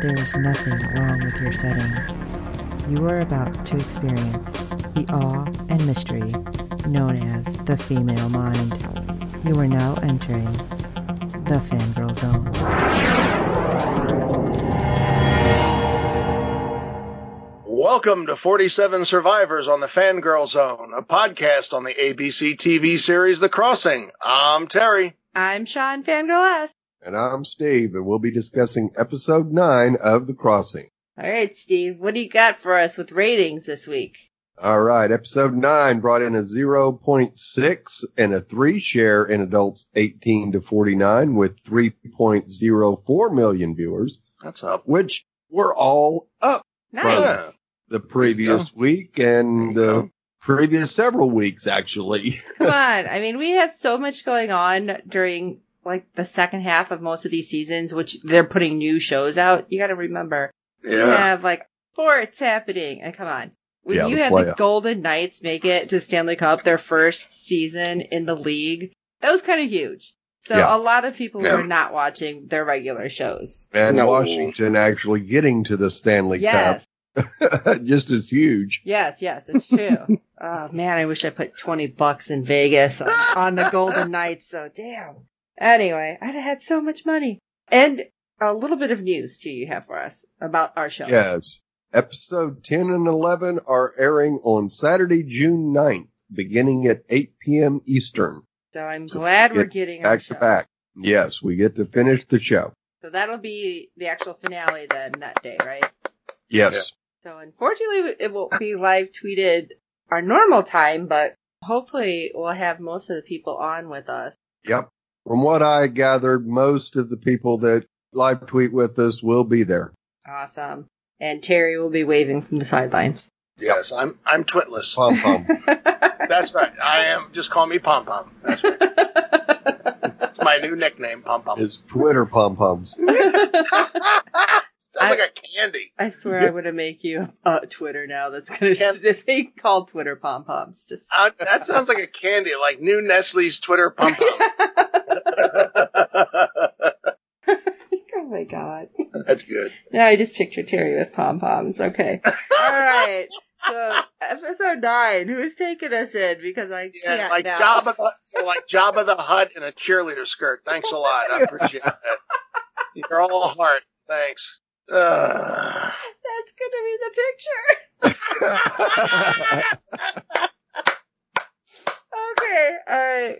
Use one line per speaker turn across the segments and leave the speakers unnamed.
there is nothing wrong with your setting. You are about to experience the awe and mystery known as the female mind. You are now entering the fangirl zone.
Welcome to 47 Survivors on the Fangirl Zone, a podcast on the ABC TV series The Crossing. I'm Terry.
I'm Sean Fangirl S.
And I'm Steve, and we'll be discussing episode 9 of The Crossing.
All right, Steve, what do you got for us with ratings this week?
All right, episode 9 brought in a 0.6 and a 3 share in adults 18 to 49 with 3.04 million viewers,
That's up.
which were all up
Nice.
Yeah.
the previous week and the
go.
previous several weeks, actually.
Come on. I mean, we have so much going on during like the second half of most of these seasons, which they're putting new shows out. You got to remember, you have like sports happening. And come on. When
Yeah,
you
the
had the. Golden Knights make it to Stanley Cup, their first season in the league, that was kind of huge. So
Yeah.
a lot of people
Yeah.
were not watching their regular shows.
And
No.
Washington actually getting to the Stanley
Yes.
Cup just as huge.
Yes, yes, it's true. oh man, I wish I put twenty bucks in Vegas on, on the Golden Knights. So damn. Anyway, I'd have had so much money. And a little bit of news too you have for us about our show.
Yes. Episode 10 and 11 are airing on Saturday, June 9th, beginning at 8 p.m. Eastern,
So I'm glad we're
Get
getting our
back
show.
to back. Yes, we get to finish the show.
So that'll be the actual finale then that day, right?
Yes.
So unfortunately, it won't be live tweeted our normal time, but hopefully we'll have most of the people on with us.
Yep. From what I gathered, most of the people that live tweet with us will be there.
Awesome. And Terry will be waving from the sidelines.
Yes, I'm I'm twitless.
Pom pom.
That's right. I am. Just call me Pom Pom. That's right. It's my new nickname, Pom Pom.
It's Twitter pom poms.
Sounds like a candy.
I swear I would have make you a Twitter now. That's gonna
Can't-
be called Twitter pom poms. Just
Uh, that sounds like a candy, like new Nestle's Twitter Pom Pom.
oh my god!
That's good.
Now I just picture Terry with pom poms. Okay, all right. So episode nine, who's taking us in? Because I
Yeah,
can't
like
now.
Jabba, the, like Jabba the Hutt in a cheerleader skirt. Thanks a lot. I appreciate that. You're all heart. Thanks. Uh,
That's gonna be the picture. Okay, all right.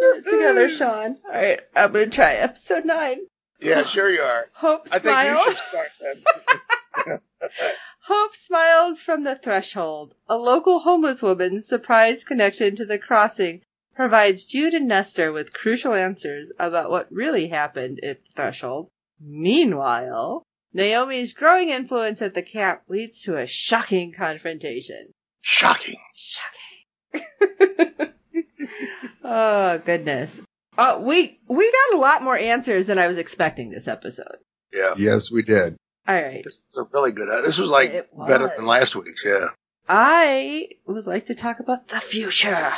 Get it together, Sean. All right, I'm gonna try episode nine.
yeah, sure you are.
Hope
I think you should start.
Hope smiles from the threshold. A local homeless woman's surprise connection to the crossing provides Jude and Nestor with crucial answers about what really happened at the threshold. Meanwhile, Naomi's growing influence at the camp leads to a shocking confrontation.
Shocking.
Shocking. oh goodness. Uh, we we got a lot more answers than I was expecting this episode.
Yeah.
yes, we did.
All right.
This was a really good. This was like
It
better than last week's. Yeah.
I would like to talk about the future.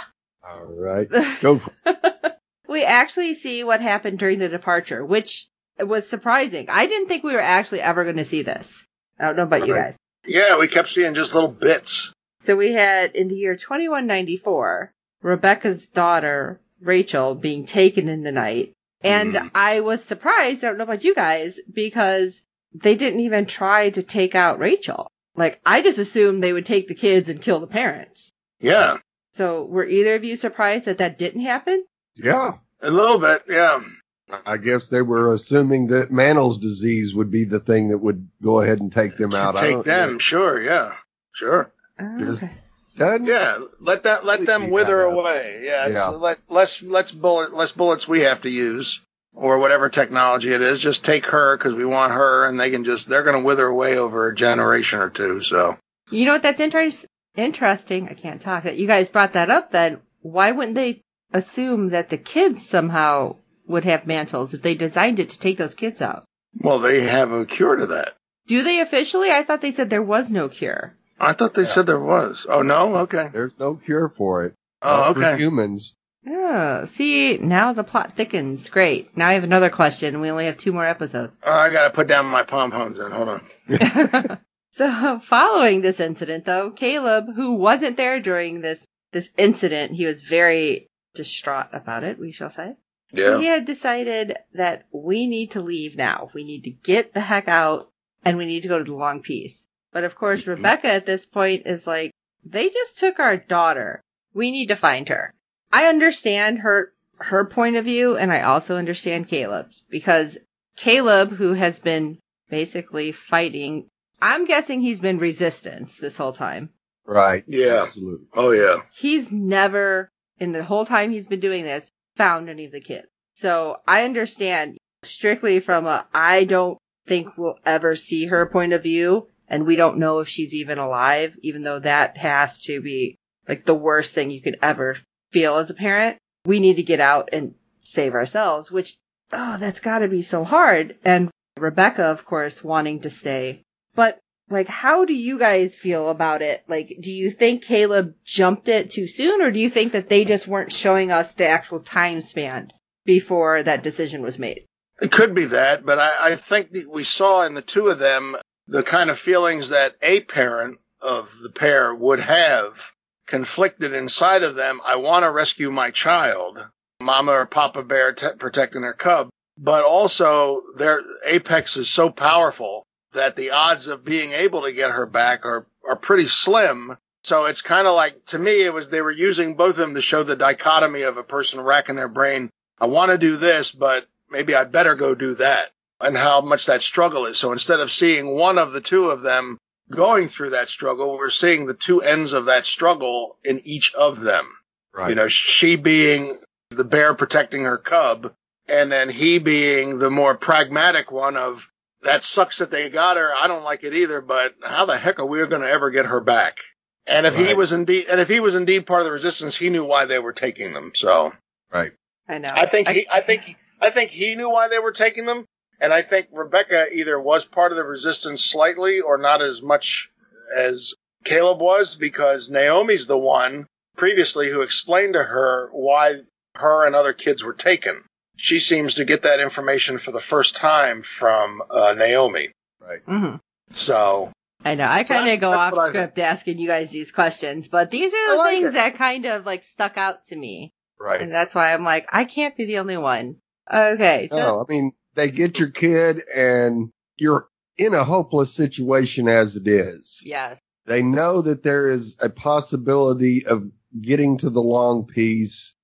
All right. Go for
we actually see what happened during the departure, which was surprising. I didn't think we were actually ever going to see this. I don't know about you guys.
Yeah, we kept seeing just little bits.
So we had in the year 2194, Rebecca's daughter, Rachel, being taken in the night. And
Mm.
I was surprised, I don't know about you guys, because they didn't even try to take out Rachel. Like, I just assumed they would take the kids and kill the parents.
Yeah.
So were either of you surprised that that didn't happen?
Yeah.
A little bit. Yeah.
I guess they were assuming that Mantel's disease would be the thing that would go ahead and take them out. I
Take
don't-
them. Sure. Yeah. Sure.
Oh,
Just-
okay.
Yeah. Let that. Let them wither away. Yeah. It's,
Yeah.
Let less. Let's bullet. Less bullets we have to use. or whatever technology it is, just take her because we want her, and they can just they're going to wither away over a generation or two. So
You know what? That's inter- interesting. I can't talk. That you guys brought that up. Then why wouldn't they assume that the kids somehow would have mantles if they designed it to take those kids out?
well, they have a cure to that.
Do they officially? I thought they said there was no cure.
I thought they
Yeah.
said there was. Oh no, okay.
There's no cure for it.
Oh
Not for
okay.
humans.
Oh, see, now the plot thickens. Great. Now I have another question. We only have two more episodes.
Oh, I got to put down my pom poms. Then hold on.
so, following this incident, though, Caleb, who wasn't there during this this incident, he was very distraught about it. We shall say.
Yeah.
He had decided that we need to leave now. We need to get the heck out, and we need to go to the long peace. But of course, mm-hmm. Rebecca at this point is like, they just took our daughter. We need to find her. I understand her her point of view, and I also understand Caleb's because Caleb, who has been basically fighting, I'm guessing he's been resistance this whole time.
Right.
Yeah.
Absolutely.
Oh yeah.
He's never, in the whole time he's been doing this, found any of the kids. So I understand strictly from a I don't think we'll ever see her point of view, and we don't know if she's even alive, even though that has to be like the worst thing you could ever feel as a parent. We need to get out and save ourselves, which, oh, that's gotta be so hard. And Rebecca, of course, wanting to stay. But like, how do you guys feel about it? Like, do you think Caleb jumped it too soon, or do you think that they just weren't showing us the actual time span before that decision was made?
It could be that, but I, I think that we saw in the two of them the kind of feelings that a parent of the pair would have conflicted inside of them. I want to rescue my child, mama or papa bear t- protecting their cub, but also their apex is so powerful that the odds of being able to get her back are, are pretty slim. So it's kind of like, to me, it was, they were using both of them to show the dichotomy of a person racking their brain. I want to do this, but maybe I better go do that and how much that struggle is. So instead of seeing one of the two of them going through that struggle, we're seeing the two ends of that struggle in each of them.
Right.
You know, she being the bear protecting her cub and then he being the more pragmatic one of that sucks that they got her. I don't like it either, but how the heck are we going to ever get her back? And if he was indeed, and if he was indeed part of the resistance, he knew why they were taking them. So
right.
I know.
I think he, I think, I think he knew why they were taking them, and I think Rebecca either was part of the resistance slightly or not as much as Caleb was, because Naomi's the one previously who explained to her why her and other kids were taken. She seems to get that information for the first time from uh, Naomi.
Right.
hmm
So
I know. I kind of go off
what I
script asking you guys these questions, but these are the
like
things
it.
that kind of like stuck out to me.
Right.
And that's why I'm like, I can't be the only one. Okay. So,
No, I mean, they get your kid and you're in a hopeless situation as it is.
yes.
They know that there is a possibility of getting to the long peace.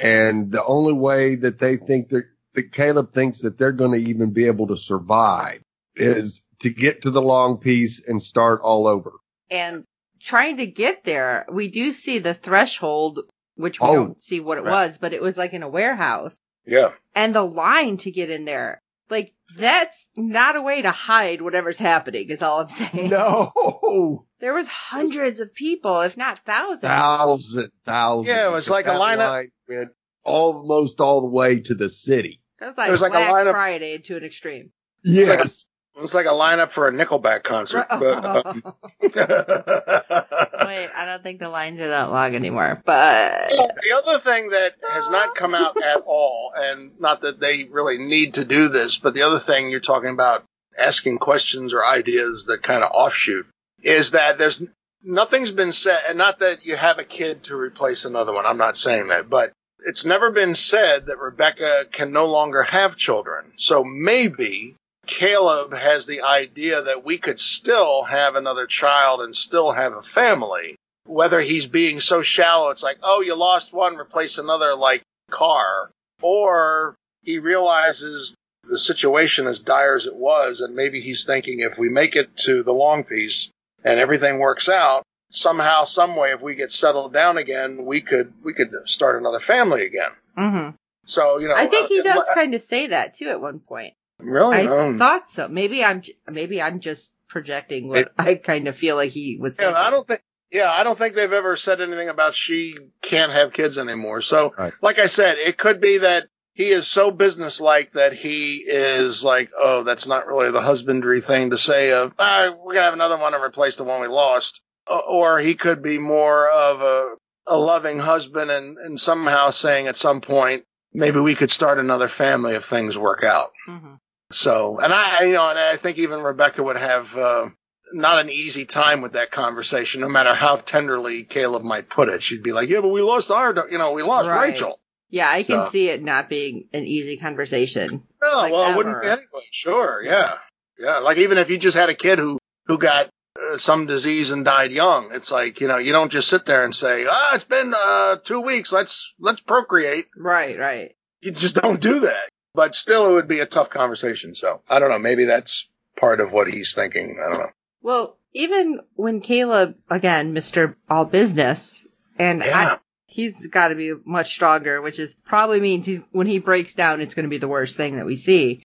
And the only way that they think that, that Caleb thinks that they're going to even be able to survive is to get to the long peace and start all over.
And trying to get there, we do see the threshold, which we
Oh,
don't see what it
right.
was, but it was like in a warehouse.
yeah,
And the line to get in there, like, that's not a way to hide whatever's happening, is all I'm saying.
No,
There was hundreds of people, if not thousands.
thousand, thousands.
Yeah, it was like a lineup-
line Went almost all the way to the city.
That was like,
It was like a
Black
lineup-
Friday to an extreme.
Yes.
It was like a lineup for a Nickelback concert. But, um,
Wait, I don't think the lines are that long anymore, but
The other thing that has not come out at all, and not that they really need to do this, but the other thing you're talking about asking questions or ideas that kind of offshoot is that there's nothing's been said, and not that you have a kid to replace another one. I'm not saying that, but it's never been said that Rebecca can no longer have children. So maybe Caleb has the idea that we could still have another child and still have a family whether he's being so shallow, it's like, oh, you lost one, replace another like car, or he realizes the situation as dire as it was, and maybe he's thinking if we make it to the long peace and everything works out, somehow, some way, if we get settled down again, we could we could start another family again.
hmm
So you know,
I think he
uh,
does kind of say that too at one point.
Really?
I
Um,
thought so. Maybe I'm maybe I'm just projecting what
It-
I kind of feel like he was.
Yeah,
thinking.
I don't think. Yeah, I don't think they've ever said anything about she can't have kids anymore. So,
Right.
like I said, it could be that he is so businesslike that he is like, oh, that's not really the husbandry thing to say of, ah, we're gonna have another one and replace the one we lost. Or he could be more of a a loving husband and and somehow saying at some point maybe we could start another family if things work out.
Mhm.
So, and I, you know, and I think even Rebecca would have uh, not an easy time with that conversation, no matter how tenderly Caleb might put it. She'd be like, "Yeah, but we lost our, you know, we lost
Right.
Rachel."
Yeah, I can see it not being an easy conversation.
Oh,
Like
well, it wouldn't be anyway. Sure, yeah, yeah. Like even if you just had a kid who who got uh, some disease and died young, it's like you know, you don't just sit there and say, "Ah, it's been uh, two weeks. Let's let's procreate."
Right, right.
You just don't do that. But still, it would be a tough conversation. So I don't know. Maybe that's part of what he's thinking. I don't know.
Well, even when Caleb, again, Mr. All Business, and
Yeah.
I, he's got to be much stronger, which is probably means he's, when he breaks down, it's going to be the worst thing that we see.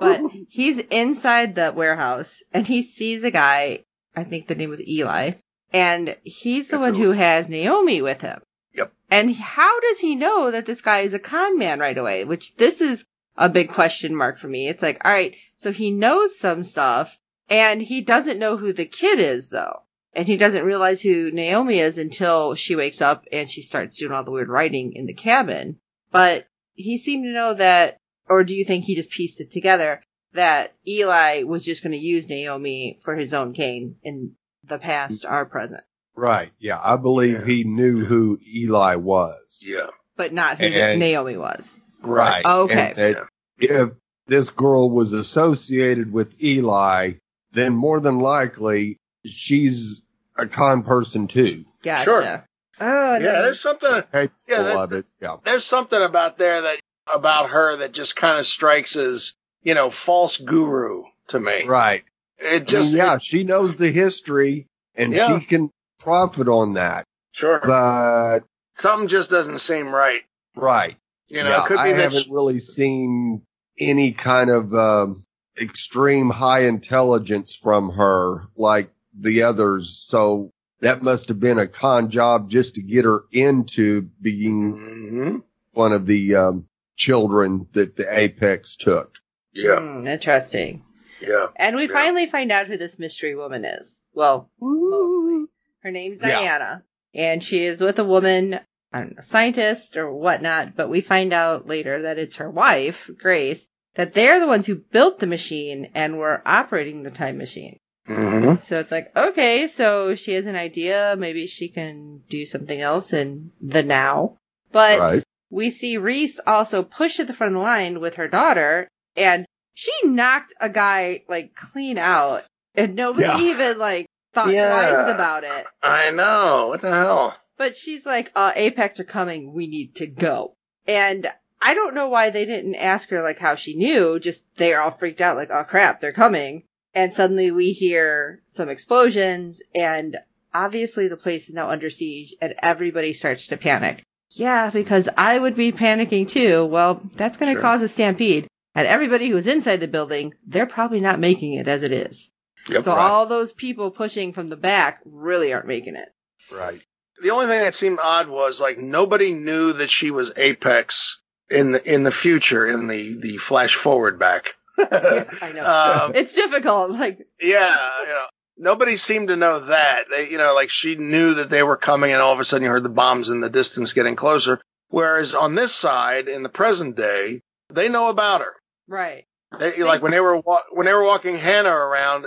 But he's inside the warehouse and he sees a guy, I think the name was Eli, and he's the
That's
one who has Naomi with him.
Yep.
And how does he know that this guy is a con man right away? Which this is a big question mark for me. It's like, all right, so he knows some stuff and he doesn't know who the kid is though. And he doesn't realize who Naomi is until she wakes up and she starts doing all the weird writing in the cabin. But he seemed to know that, or do you think he just pieced it together that Eli was just going to use Naomi for his own gain in the past or present,
Right. Yeah. I believe
Yeah.
he knew who Eli was.
Yeah.
but not who
And-
Naomi was?
Right.
Oh, okay.
And that if this girl was associated with Eli, then more than likely she's a con person too.
Gotcha.
Sure.
Oh,
Yeah,
no.
there's something.
Capable
Yeah, that-
it. Yeah.
There's something about there that about her that just kind of strikes as you know false guru to me.
Right.
It
I mean,
just
yeah, she knows the history and
Yeah.
she can profit on that.
sure.
But
Something just doesn't seem right.
right.
You know,
Yeah,
it could be
I haven't
she-
really seen any kind of um, extreme high intelligence from her like the others. So that must have been a con job just to get her into being
Mhm.
one of the um, children that the Apex took.
Yeah,
Hmm, interesting.
yeah.
And we
Yeah.
finally find out who this mystery woman is. Well, mostly. Her name's
Yeah.
Diana, and she is with a woman, I don't know, scientist or whatnot, but we find out later that it's her wife, Grace, that they're the ones who built the machine and were operating the time machine.
hmm
So it's like, okay, so she has an idea, maybe she can do something else in the now. But
Right.
we see Reece also push at the front of the line with her daughter, and she knocked a guy like clean out, and nobody
Yeah.
even like thought
Yeah.
twice about it.
I know. What the hell?
But she's like, uh, Apex are coming, we need to go. And I don't know why they didn't ask her like how she knew, just they're all freaked out like, oh crap, they're coming. And suddenly we hear some explosions and obviously the place is now under siege and everybody starts to panic. Yeah, because I would be panicking too. Well, that's going to
Sure.
cause a stampede. And everybody who's inside the building, they're probably not making it as it is.
Yep.
so
right.
all those people pushing from the back really aren't making it.
Right.
The only thing that seemed odd was like nobody knew that she was Apex in the in the future in the the flash forward back.
Yeah, I know.
Um,
it's difficult. Like,
yeah, you know, nobody seemed to know that. They, you know, like she knew that they were coming, and all of a sudden you heard the bombs in the distance getting closer. Whereas on this side, in the present day, they know about her.
right.
They, like when they were wa- when they were walking Hannah around,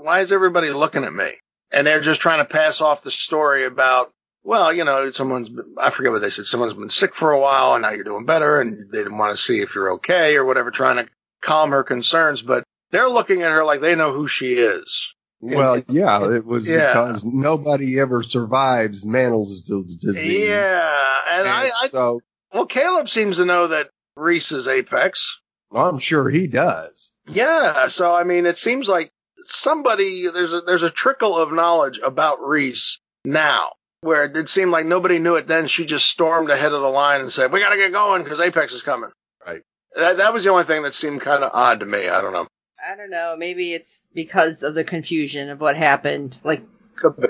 why is everybody looking at me? And they're just trying to pass off the story about, well, you know, someone's been, I forget what they said. Someone's been sick for a while, and now you're doing better, and they didn't want to see if you're okay or whatever, trying to calm her concerns. But they're looking at her like they know who she is.
Well, yeah, it was
Yeah.
because nobody ever survives Mantel's disease.
Yeah, and
And
I, I,
so
well, Caleb seems to know that Reece is Apex.
Oh, I'm sure he does.
Yeah, so I mean, it seems like somebody there's a there's a trickle of knowledge about Reece now. Where it did seem like nobody knew it then. She just stormed ahead of the line and said, we got to get going because Apex is coming.
Right.
That, that was the only thing that seemed kind of odd to me. I don't know.
I don't know. Maybe it's because of the confusion of what happened. Like,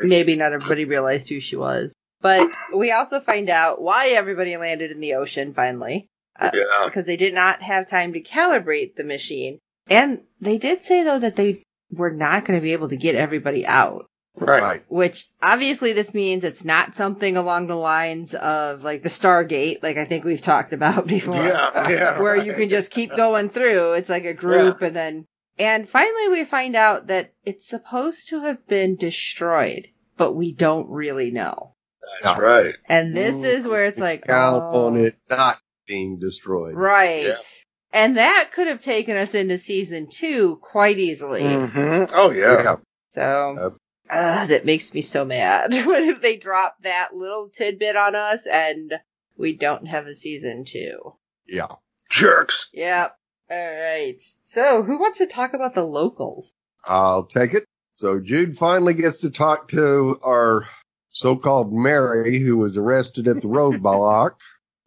maybe not everybody realized who she was. But we also find out why everybody landed in the ocean finally. Uh,
Yeah.
Because they did not have time to calibrate the machine. And they did say, though, that they were not going to be able to get everybody out.
Right.
Which obviously this means it's not something along the lines of like the Stargate, like I think we've talked about before.
Yeah. Yeah.
where you can just keep going through. It's like a group and then, and finally we find out that it's supposed to have been destroyed, but we don't really know.
That's right.
And this is where it's like,
Count
oh,
on it not being destroyed.
Right.
Yeah.
And that could have taken us into season two quite easily.
hmm Oh, yeah.
So
Yep.
Uh, that makes me so mad. what if they drop that little tidbit on us and we don't have a season two?
Yeah.
Jerks.
Yep. All right. So who wants to talk about the locals?
I'll take it. So Jude finally gets to talk to our so-called Mary, who was arrested at the roadblock.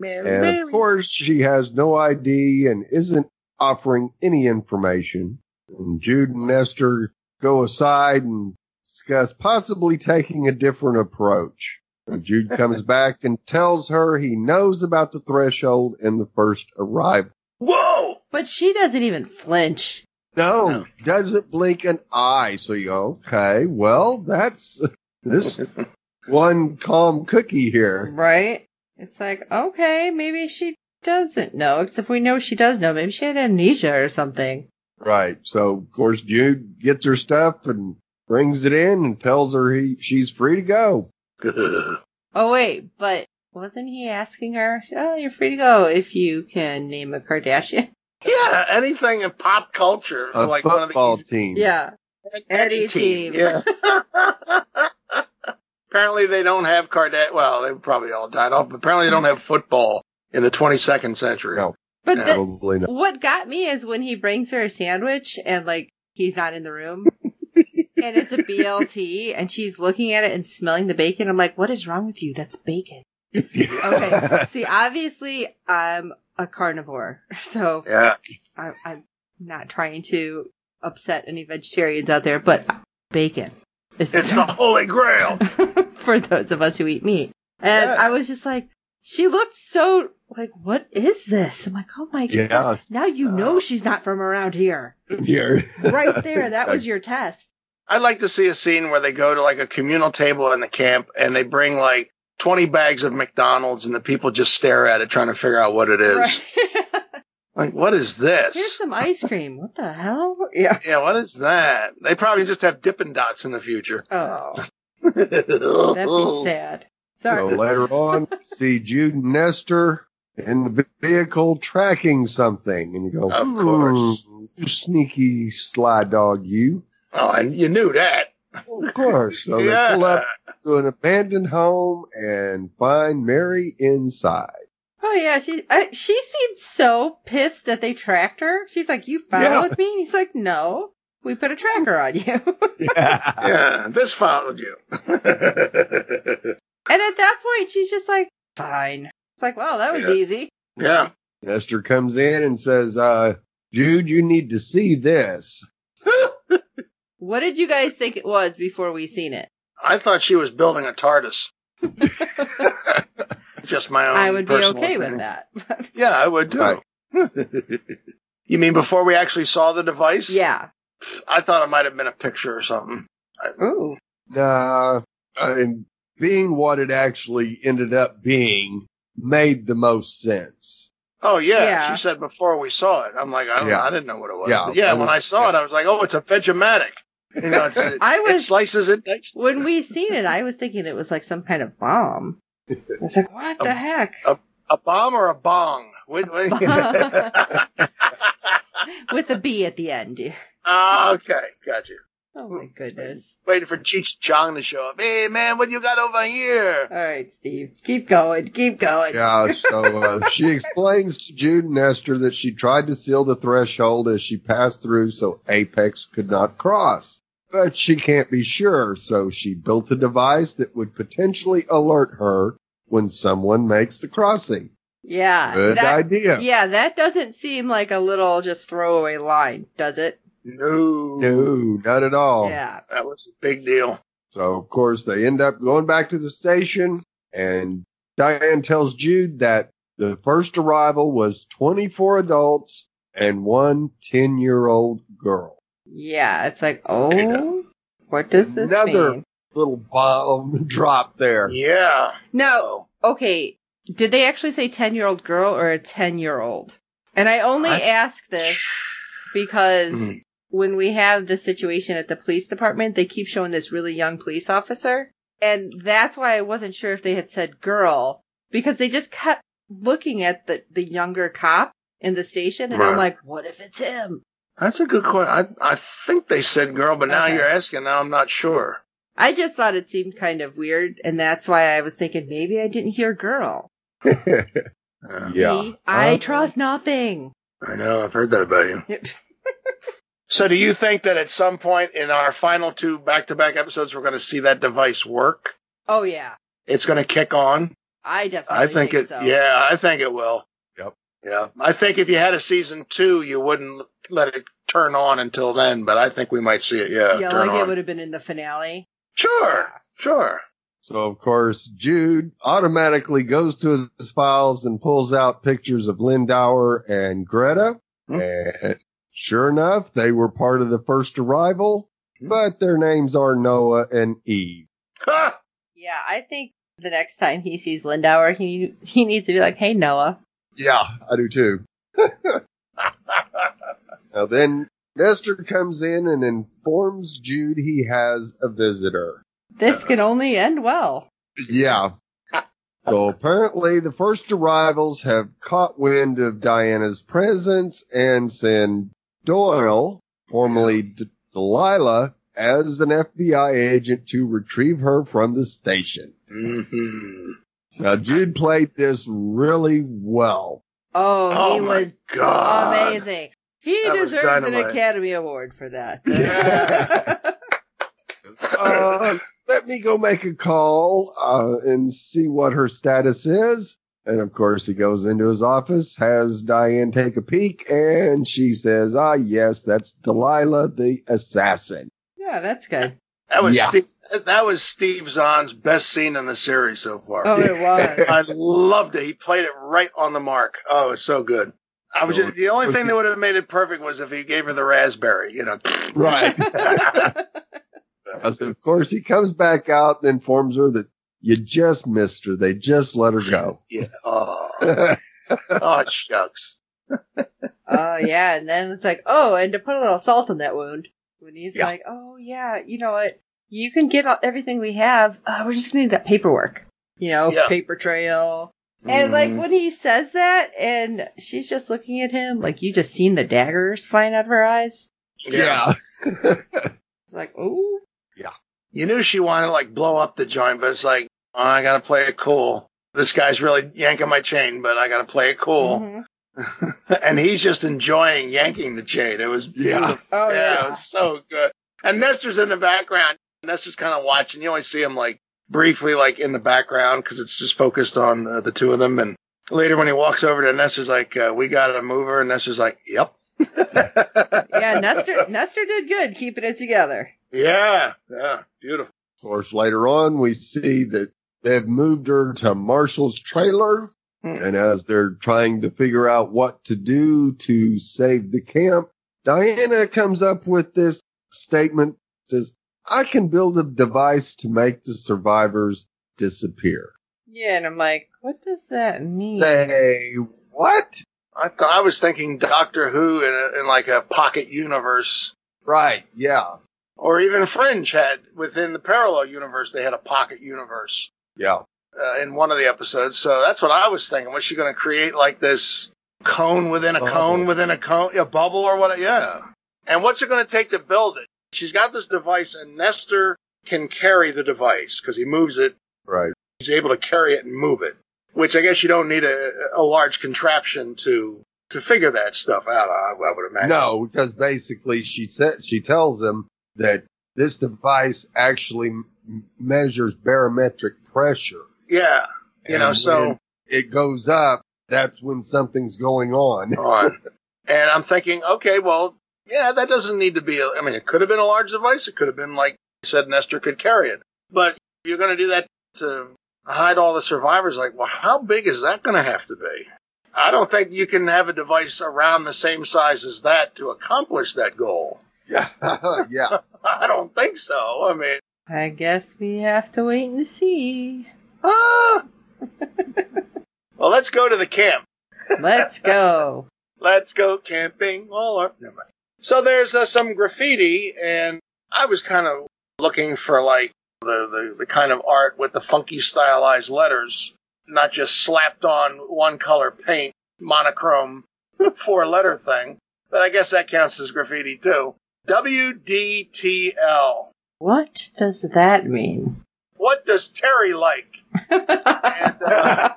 And of course, she has no ID and isn't offering any information. And Jude and Esther go aside and discuss possibly taking a different approach. And Jude comes back and tells her he knows about the threshold and the first arrival.
Whoa.
But she doesn't even flinch.
No,
No.
doesn't blink an eye. So you go, okay, well, that's this one calm cookie here.
Right? It's like, okay, maybe she doesn't know, except we know she does know. Maybe she had amnesia or something.
Right. So of course Jude gets her stuff and brings it in and tells her he she's free to go.
Oh, wait, but wasn't he asking her, oh, you're free to go if you can name a Kardashian?
yeah. Anything in pop culture.
A
like one of the
football team.
Yeah.
Any
Any team.
Yeah. apparently they don't have Kardashian. Well, they probably all died off, but apparently they don't have football in the 22nd century.
No.
But
Yeah.
the,
not.
what got me is when he brings her a sandwich and like he's not in the room and it's a BLT and she's looking at it and smelling the bacon. I'm like, what is wrong with you? That's bacon. Okay. See, obviously I'm a carnivore, so
Yeah.
I, I'm not trying to upset any vegetarians out there, but bacon is
It's the holy grail.
for those of us who eat meat. And
Yeah.
I was just like, she looked so like, what is this? I'm like, oh my god. Now you know
Uh.
she's not from around here.
Here.
Right there, that was your test.
I'd like to see a scene where they go to like a communal table in the camp and they bring like 20 bags of McDonald's and the people just stare at it trying to figure out what it is.
Right.
Like, what is this?
Here's some ice cream. What the hell? Yeah.
yeah, what is that? They probably just have Dippin' Dots in the future.
Oh, that'd be sad. Sorry.
So
Sorry.
later on, see Jude and Nestor in the vehicle tracking something, and you go,
Of course.
"Hmm, you sneaky sly dog, you.
Oh, and you knew that.
Of course. So
yeah.
they pull up to an abandoned home and find Mary inside.
Oh yeah, she I, she seemed so pissed that they tracked her. She's like, "You followed me?" And He's like, "No, we put a tracker on you."
Yeah.
Yeah, this followed you.
And at that point, she's just like, "Fine." It's like, "Well, that was
Yeah.
easy."
yeah.
Nestor comes in and says, uh, Jude, you need to see this.
What did you guys think it was before we seen it?
I thought she was building a TARDIS. Just my own.
I would be
personal
okay
opinion.
with that.
Yeah, I would too. You mean before we actually saw the device?
yeah.
I thought it might have been a picture or something.
Ooh.
Nah, and being what it actually ended up being made the most sense.
Oh yeah,
Yeah.
she said before we saw it. I'm like, I don't
Yeah.
know, I didn't know what it was.
Yeah.
But yeah,
And-
when I saw it, I was like, oh, it's a Vegematic. You know, it's, it,
I
it
was-
slices it. dices-
When we seen it, I was thinking it was like some kind of bomb. I was like, "What the heck?"
a bomb or a bong? Wait, wait.
With a B at the end.
Ah, okay, gotcha.
Oh my goodness.
Waiting for Cheech Chong to show up. Hey man, what you got over here?
All right, Steve. Keep going. Keep going.
Yeah, so uh, she explains to Jude and Nestor that she tried to seal the threshold as she passed through so Apex could not cross. but she can't be sure, so she built a device that would potentially alert her when someone makes the crossing.
Yeah.
Good
that-
idea.
Yeah, that doesn't seem like a little just throwaway line, does it?
No.
No, not at all.
Yeah.
That was a big deal.
So of course they end up going back to the station and Diane tells Jude that the first arrival was 24 adults and one 10 year old girl.
Yeah, it's like, oh, what does this
Another-
mean?
Little bomb drop there.
Yeah.
No, okay. Did they actually say 10 year old girl or a 10 year old? And I only
I-
ask this because
Mm.
When we have the situation at the police department, they keep showing this really young police officer. And that's why I wasn't sure if they had said girl because they just kept looking at the, the younger cop in the station. And I'm like, what if it's him?
That's a good question. I, I think they said girl, but now
Okay.
you're asking. Now I'm not sure.
I just thought it seemed kind of weird. And that's why I was thinking maybe I didn't hear girl.
Yeah.
Yeah.
See? I
Uh,
trust nothing.
I know. I've heard that about you. So do you think that at some point in our final two back-to-back episodes, we're going to see that device work?
oh yeah.
It's going to kick on.
I definitely
I think, it.
so.
Yeah, I think it will.
Yep.
Yeah, I think if you had a season two, you wouldn't let it turn on until then. But I think we might see it. Yeah,
Yeah,
turn
like it would have been in the finale.
Sure, sure.
So of course Jude automatically goes to his files and pulls out pictures of Lindauer and Greta.
Hmm.
And sure enough, they were part of the first arrival,
Hmm.
but their names are Noah and Eve.
Ha!
Yeah, I think the next time he sees Lindauer, he he needs to be like, "Hey, Noah."
Yeah, I do too. Now then Nestor comes in and informs Jude he has a visitor.
This can only end well.
Yeah. So apparently the first arrivals have caught wind of Diana's presence and send Doyle, formerly D- Delilah, as an FBI agent to retrieve her from the station.
hmm
Now Jude played this really well.
Oh,
Oh
he
my
was
God.
amazing. He
That
deserves an. Academy Award for that.
Yeah.
Uh, let me go make a call uh, and see what her status is. And of course, he goes into his office, has Diane take a peek, and she says, "Ah, yes, that's Delilah, the assassin."
yeah, that's good.
That was
Yeah.
Steve, that was Steve Zahn's best scene in the series so far.
Oh, it was.
I loved it. He played it right on the mark. Oh, it was so good. I was just, the only thing that would have made it perfect was if he gave her the raspberry. You know,
Right. Of course, he comes back out and informs her that you just missed her. They just let her go.
yeah. Oh, oh, shucks.
Oh yeah, and then it's like, oh, and to put a little salt in that wound, when he's
Yeah.
like, oh yeah, you know what, you can get everything we have. Uh, we're just gonna need that paperwork, you know,
Yeah.
paper trail. And like
Mhm.
when he says that, and she's just looking at him, like you just seen the daggers flying out of her eyes.
yeah.
It's like, ooh, Yeah.
You knew she wanted to like blow up the joint, but it's like, oh, I got to play it cool. This guy's really yanking my chain, but I got to play it cool.
Mhm.
and he's just enjoying yanking the chain. It was
Yeah.
oh
yeah,
yeah,
it was so good. And Nestor's in the background. Nestor's kind of watching. You only see him like briefly, like in the background, because it's just focused on uh, the two of them. And later, when he walks over to Nestor's, like, uh, "We got to move her," and Nestor's like, "Yep."
yeah. Nestor, Nestor did good keeping it together.
yeah, yeah, beautiful.
Of course, later on, we see that they've moved her to Marshall's trailer.
Hmm.
And as they're trying to figure out what to do to save the camp, Diana comes up with this statement says, I can build a device to make the survivors disappear.
Yeah, and I'm like, what does that mean?
Say, what?
I thought I was thinking Doctor Who in, a, in like a pocket universe,
Right. Yeah.
or even Fringe had within the parallel universe. They had a pocket universe.
Yeah.
uh, in one of the episodes. So that's what I was thinking. Was she going to create like this cone within a
Bubble.
cone within a cone, a bubble or what? Yeah. And what's it going to take to build it? She's got this device, and Nestor can carry the device because he moves it.
Right.
He's able to carry it and move it, which I guess you don't need a, a large contraption to to figure that stuff out. I, I would imagine.
No, because basically she said, she tells him that this device actually m- measures barometric pressure.
Yeah. You know, so
it goes up, that's when something's going on.
on. And I'm thinking, okay, well, yeah, that doesn't need to be. A, I mean, it could have been a large device. It could have been like you said, Nestor could carry it. But you're going to do that to hide all the survivors. Like, well, how big is that going to have to be? I don't think you can have a device around the same size as that to accomplish that goal.
Yeah. yeah.
I don't think so. I mean,
I guess we have to wait and see.
ah. well, let's go to the camp.
Let's go.
Let's go camping. All. Never mind. So there's uh, some graffiti, and I was kind of looking for like the, the the kind of art with the funky stylized letters, not just slapped on one color paint, monochrome four letter thing. But I guess that counts as graffiti too. WDTL.
What does that mean?
What does Terry like? And, uh,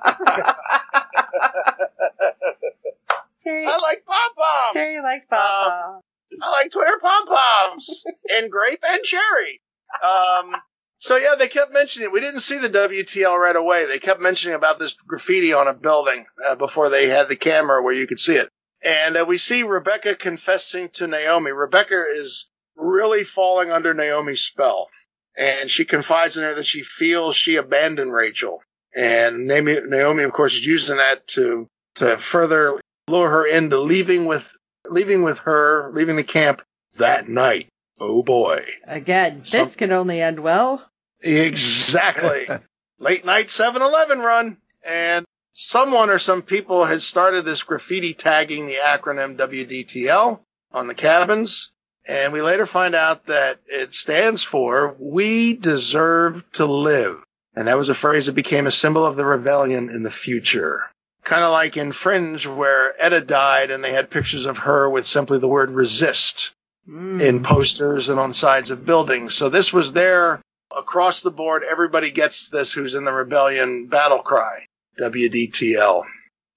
Terry,
I like pom poms.
Terry likes pom Papa.
I like Twitter pom poms and grape and cherry. Um, so yeah, they kept mentioning it. We didn't see the WTL right away. They kept mentioning about this graffiti on a building uh, before they had the camera where you could see it. And uh, we see Rebecca confessing to Naomi. Rebecca is really falling under Naomi's spell. And she confides in her that she feels she abandoned Rachel. And Naomi, Naomi of course, is using that to, to further lure her into leaving with, leaving with her, leaving the camp that night. Oh boy.
Again,
Some-
this can only end well.
Exactly. Late night 7-Eleven run. And someone or some people has started this graffiti tagging the acronym WDTL on the cabins. And we later find out that it stands for We Deserve to Live. And that was a phrase that became a symbol of the rebellion in the future. Kind of like in Fringe where Etta died and they had pictures of her with simply the word resist
Mm.
in posters and on sides of buildings. So this was there across the board. Everybody gets this who's in the rebellion battle cry, WDTL.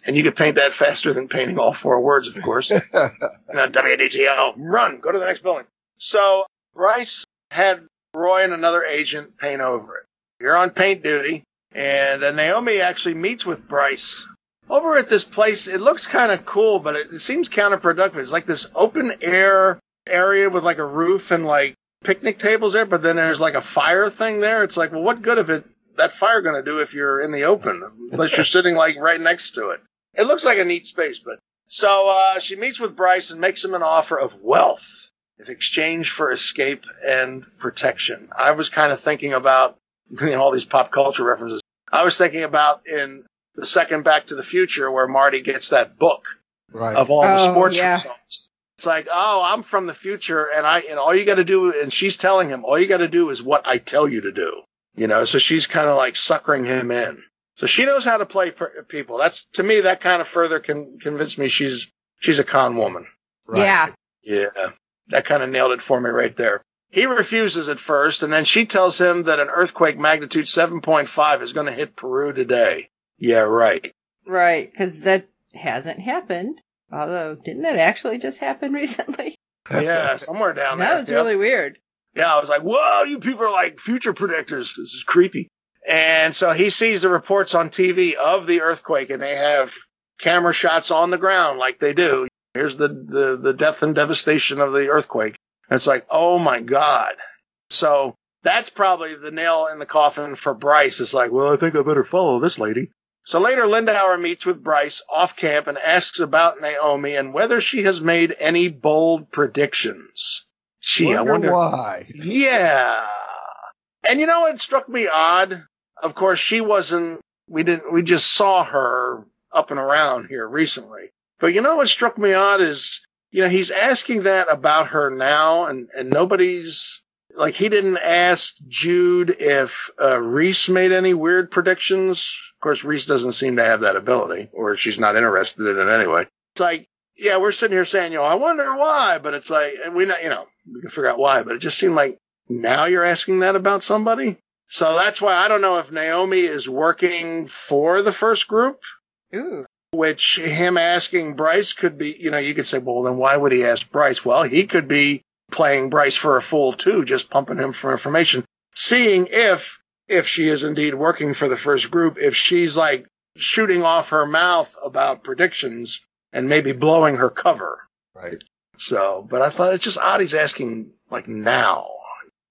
And you could paint that faster than painting all four words, of course. You know, WDTL, run, go to the next building. So Bryce had Roy and another agent paint over it. You're on paint duty, and uh, Naomi actually meets with Bryce over at this place. It looks kind of cool, but it, it seems counterproductive. It's like this open air area with like a roof and like picnic tables there, but then there's like a fire thing there. It's like, well, what good if it that fire going to do if you're in the open, unless you're sitting like right next to it? It looks like a neat space, but so uh, she meets with Bryce and makes him an offer of wealth in exchange for escape and protection. I was kind of thinking about you know, all these pop culture references. I was thinking about in the second Back to the Future where Marty gets that book
right.
of all the
Oh,
sports
yeah.
results. It's like, oh, I'm from the future, and I, and all you got to do, and she's telling him, all you got to do is what I tell you to do. You know, so she's kind of like suckering him in. So she knows how to play per- people. That's to me that kind of further can convince me she's she's a con woman.
right.
Yeah.
Yeah, that kind of nailed it for me right there. He refuses at first, and then she tells him that an earthquake magnitude 7.5 is going to hit Peru today. Yeah, right.
Right, because that hasn't happened. Although, didn't that actually just happen recently?
Yeah, somewhere down there.
That was
Yep.
really weird.
Yeah, I was like, whoa, you people are like future predictors. This is creepy. And so he sees the reports on TV of the earthquake and they have camera shots on the ground like they do. Here's the, the, the death and devastation of the earthquake. And it's like, oh my God. So that's probably the nail in the coffin for Bryce. It's like, well, I think I better follow this lady. So later, Lindauer meets with Bryce off camp and asks about Naomi and whether she has made any bold predictions. Gee, I
Wonder
wonder.
why.
Yeah. And you know what struck me odd? Of course, she wasn't, we didn't, we just saw her up and around here recently. But you know what struck me odd is, you know, he's asking that about her now and, and nobody's, like, he didn't ask Jude if uh, Reece made any weird predictions. Of course, Reece doesn't seem to have that ability, or she's not interested in it anyway. It's like, yeah, we're sitting here saying, you know, I wonder why, but it's like, we not, you know, we can figure out why, but it just seemed like now you're asking that about somebody. So that's why I don't know if Naomi is working for the first group,
Ooh.
which him asking Bryce could be, you know, you could say, well, then why would he ask Bryce? Well, he could be playing Bryce for a fool too, just pumping him for information, seeing if if she is indeed working for the first group, if she's like shooting off her mouth about predictions and maybe blowing her cover.
Right.
So, but I thought it's just odd he's asking like now.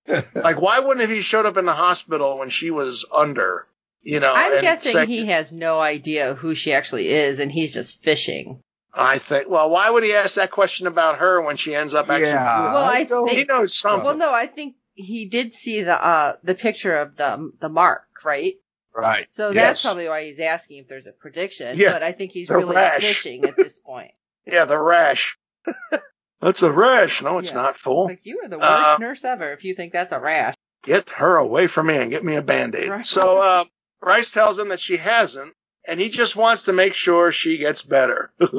like, why wouldn't he showed up in the hospital when she was under? You know,
I'm guessing
say-
he has no idea who she actually is, and he's just fishing.
I think. Well, why would he ask that question about her when she ends up actually?
Yeah.
Well, I
don't-
he knows something.
Well, no, I think he did see the uh the picture of the the mark, right?
Right.
So
Yes.
that's probably why he's asking if there's a prediction.
Yeah,
but I think he's
the
really
rash.
fishing at this point.
Yeah, the rash. that's a rash. No, it's
Yeah.
not full.
Like you are the worst
Uh,
nurse ever if you think that's a rash.
Get her away from me and get me a band-aid.
Right.
So, uh, Bryce tells him that she hasn't, and he just wants to make sure she gets better.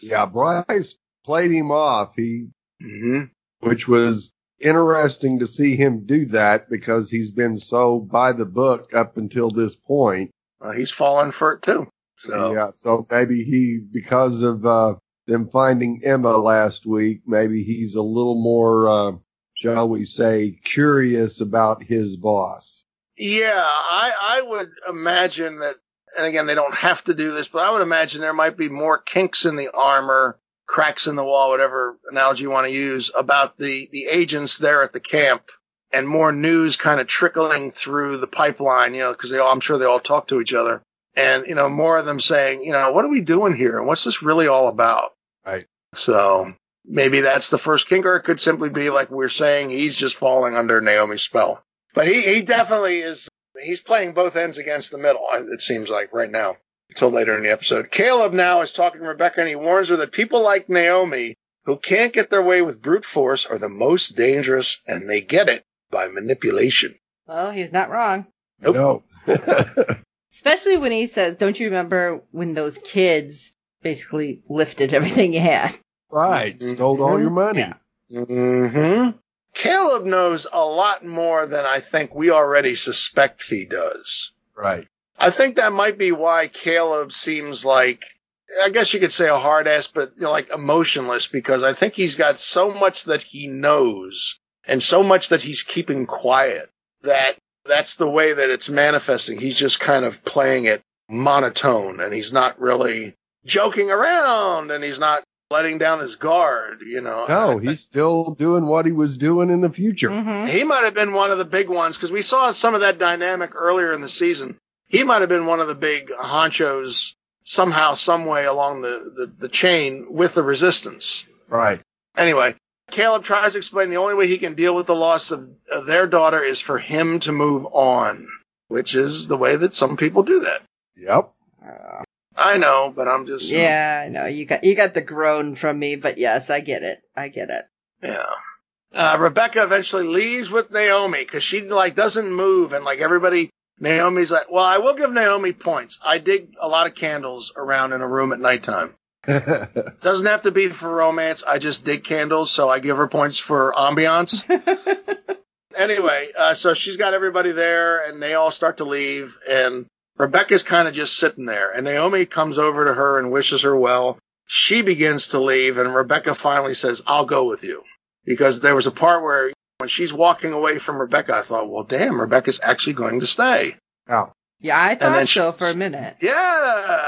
Yeah. Bryce played him off. He,
hmm
which was interesting to see him do that because he's been so by the book up until this point.
Uh, he's fallen for it too. So,
Yeah. So maybe he, because of, uh, them finding Emma last week, maybe he's a little more, uh, shall we say, curious about his boss.
Yeah, I, I would imagine that, and again, they don't have to do this, but I would imagine there might be more kinks in the armor, cracks in the wall, whatever analogy you want to use, about the, the agents there at the camp, and more news kind of trickling through the pipeline, you know, because they all, I'm sure they all talk to each other. And, you know, more of them saying, you know, what are we doing here? And what's this really all about?
Right.
So maybe that's the first kink, or it could simply be like we're saying, he's just falling under Naomi's spell. But he, he definitely is. He's playing both ends against the middle. Uh, it seems like right now, until later in the episode. Caleb now is talking to Rebecca, and he warns her that people like Naomi who can't get their way with brute force are the most dangerous, and they get it by manipulation.
Well, he's not wrong.
Nope.
No.
Especially when he says, "Don't you remember when those kids basically lifted everything you had?"
right. Stole all your money.
Yeah.
hmm Caleb knows a lot more than I think we already suspect he does.
Right.
I think that might be why Caleb seems like, I guess you could say a hard ass, but you know, like emotionless because I think he's got so much that he knows and so much that he's keeping quiet that that's the way that it's manifesting. He's just kind of playing it monotone and he's not really joking around and he's not letting down his guard, you know.
No, he's still doing what he was doing in the future.
Mm-hmm.
He might have been one of the big ones because we saw some of that dynamic earlier in the season. He might have been one of the big honchos somehow, some way along the, the, the chain with the resistance.
Right.
Anyway, Caleb tries to explain the only way he can deal with the loss of, of their daughter is for him to move on, which is the way that some people do that.
Yep.
I know, but I'm just
Yeah, I know you got you got the groan from me, but yes, I get it. I get it.
Yeah. Uh, Rebecca eventually leaves with Naomi because she like doesn't move and like everybody. Naomi's like, well, I will give Naomi points. I dig a lot of candles around in a room at nighttime. Doesn't have to be for romance. I just dig candles, so I give her points for ambiance. anyway, uh, so she's got everybody there, and they all start to leave, and Rebecca's kind of just sitting there, and Naomi comes over to her and wishes her well. She begins to leave, and Rebecca finally says, "I'll go with you," because there was a part where when she's walking away from Rebecca, I thought, "Well, damn, Rebecca's actually going to stay."
oh.
Yeah, I
then
thought
she-
so for a minute.
Yeah,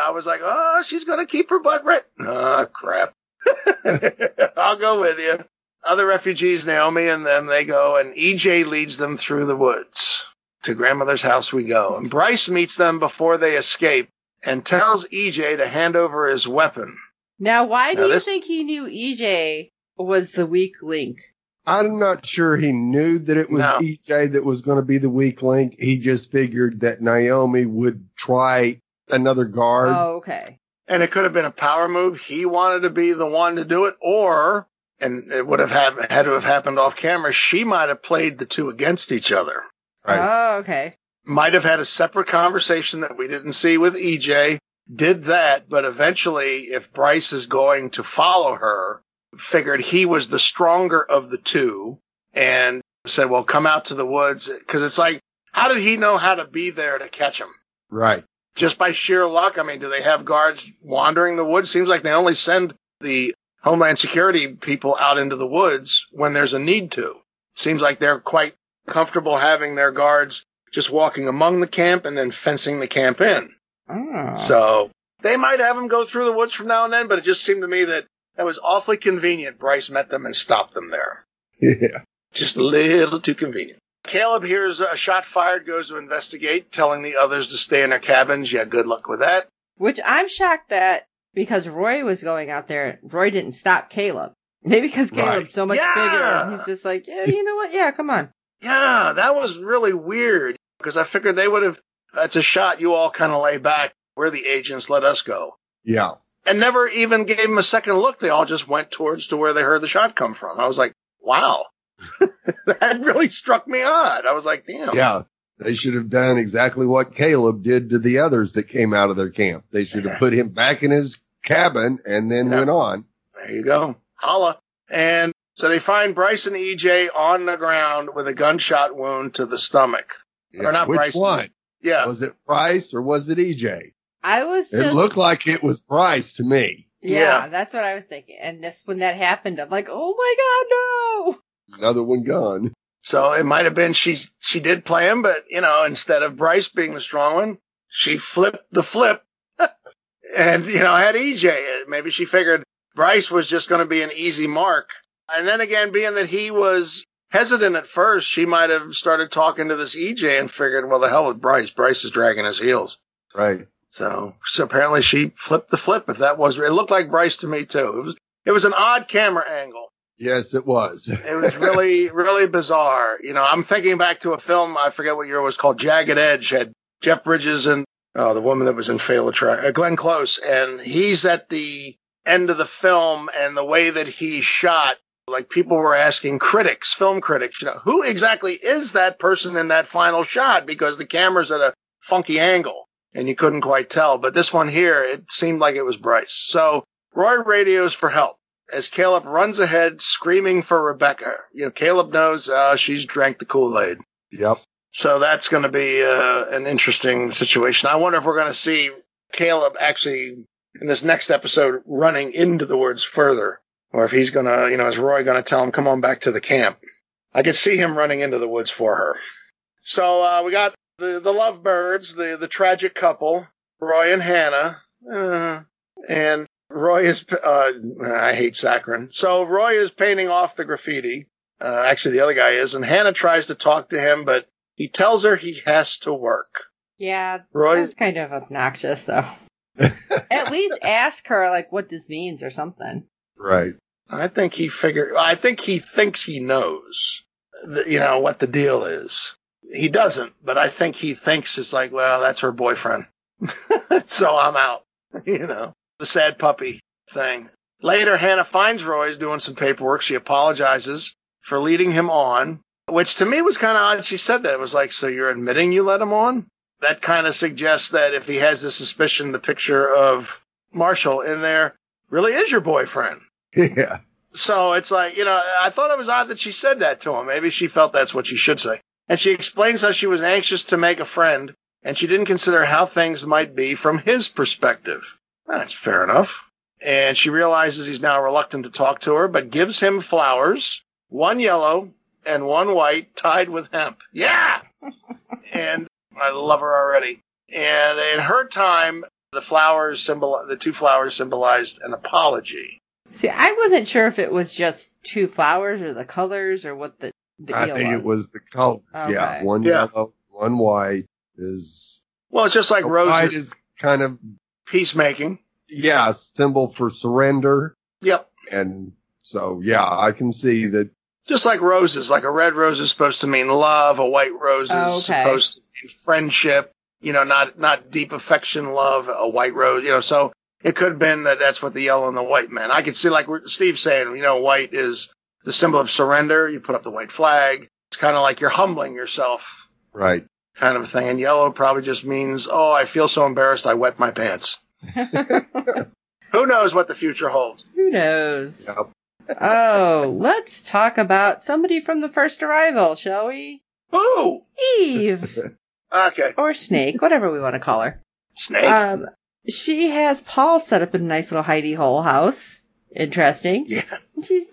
I was like, "Oh, she's going to keep her butt right." Oh, ah, crap. I'll go with you. Other refugees, Naomi and them, they go, and EJ leads them through the woods. To grandmother's house we go. And Bryce meets them before they escape and tells EJ to hand over his weapon.
Now, why do
Now
you think he knew EJ was the weak link?
I'm not sure he knew that it was
No.
EJ that was going to be the weak link. He just figured that Naomi would try another guard.
Oh, okay.
And it could have been a power move. He wanted to be the one to do it, or, and it would have had, had to have happened off camera, she might have played the two against each other.
Right.
Oh, Okay.
might have had a separate conversation that we didn't see with EJ, did that, but eventually, if Bryce is going to follow her, figured he was the stronger of the two and said, well, come out to the woods. Cause it's like, how did he know how to be there to catch him?
Right.
Just by sheer luck? I mean, do they have guards wandering the woods? Seems like they only send the Homeland Security people out into the woods when there's a need to. Seems like they're quite comfortable having their guards just walking among the camp and then fencing the camp in.
Oh.
So they might have them go through the woods from now and then, but it just seemed to me that that was awfully convenient. Bryce met them and stopped them there.
Yeah.
Just a little too convenient. Caleb hears a shot fired, goes to investigate, telling the others to stay in their cabins. Yeah, good luck with that.
Which I'm shocked that because Roy was going out there, Roy didn't stop Caleb. Maybe because Caleb's
Right.
so much
Yeah.
bigger. and He's just like, yeah, you know what? Yeah, come on.
Yeah, that was really weird because I figured they would have. That's a shot you all kind of lay back. We're the agents. Let us go.
Yeah.
And never even gave them a second look. They all just went towards to where they heard the shot come from. I was like, wow. that really struck me odd. I was like, damn.
Yeah. They should have done exactly what Caleb did to the others that came out of their camp. They should have put him back in his cabin and then
Yeah.
went on.
There you go. Holla. And so they find Bryce and EJ on the ground with a gunshot wound to the stomach. Or not
Which
Bryce.
one?
Yeah.
Was it Bryce or was it EJ?
I was just.
It looked like it was Bryce to me.
yeah,
Yeah.
that's what I was thinking. And this, when that happened, I'm like, oh my god, no.
Another one gone.
So it might have been she she did play him, but you know, instead of Bryce being the strong one, she flipped the flip and you know had EJ. Maybe she figured Bryce was just going to be an easy mark. And then again, being that he was hesitant at first, she might have started talking to this EJ and figured, well, the hell with Bryce. Bryce is dragging his heels.
Right.
So, so apparently she flipped the flip. If that was, it looked like Bryce to me too. It was, it was an odd camera angle.
Yes, it was.
It was really, really bizarre. You know, I'm thinking back to a film, I forget what year it was called, Jagged Edge, had Jeff Bridges and oh, the woman that was in Fatal Attraction, uh, Glenn Close, and he's at the end of the film, and the way that he shot, like people were asking critics, film critics, you know, who exactly is that person in that final shot? Because the camera's at a funky angle, and you couldn't quite tell. But this one here, it seemed like it was Bryce. So Roy radios for help as Caleb runs ahead screaming for Rebecca. You know, Caleb knows uh, she's drank the Kool-Aid.
Yep.
So that's going to be uh, an interesting situation. I wonder if we're going to see Caleb actually in this next episode running into the woods further, or if he's going to, you know, is Roy going to tell him, come on back to the camp? I could see him running into the woods for her. So uh, we got the, the lovebirds, the, the tragic couple, Roy and Hannah. Uh, and Roy is, uh, I hate saccharin. So Roy is painting off the graffiti. Uh, actually, the other guy is, and Hannah tries to talk to him, but he tells her he has to work.
Yeah,
Roy,
that's kind of obnoxious, though. At least ask her, like, what this means or something.
Right.
I think he figure. I think he thinks he knows, the, you know, what the deal is. He doesn't, but I think he thinks it's like, well, that's her boyfriend, so I'm out. You know, the sad puppy thing. Later, Hannah finds Roy's doing some paperwork. She apologizes for leading him on, which to me was kind of odd. She said that it was like, so you're admitting you let him on? That kind of suggests that if he has the suspicion, the picture of Marshall in there really is your boyfriend.
Yeah.
So it's like, you know, I thought it was odd that she said that to him. Maybe she felt that's what she should say. And she explains how she was anxious to make a friend and she didn't consider how things might be from his perspective. That's fair enough. And she realizes he's now reluctant to talk to her, but gives him flowers, one yellow and one white tied with hemp. Yeah! and I love her already. And in her time, the flowers symbol, the two flowers symbolized an apology.
See, I wasn't sure if it was just two flowers or the colors or what the, the
I think
was.
it was the color.
Okay.
Yeah. One
Yeah.
yellow, one white is
Well, it's just like
white
roses,
is kind of
peacemaking.
yeah, symbol for surrender.
Yep.
And so yeah, I can see that
Just like roses, like a red rose is supposed to mean love, a white rose is
okay.
supposed to mean friendship. You know, not not deep affection, love. A white rose, you know. So it could have been that that's what the yellow and the white meant. I could see, like Steve's saying, you know, white is the symbol of surrender. You put up the white flag. It's kind of like you're humbling yourself,
right.
kind of thing. And yellow probably just means, oh, I feel so embarrassed, I wet my pants. Who knows what the future holds?
Who knows?
Yep.
Oh, let's talk about somebody from the first arrival, shall we?
Who?
Eve.
Okay,
or Snake, whatever we want to call her.
snake.
Um, she has Paul set up in a nice little hidey hole house. interesting.
Yeah.
She's,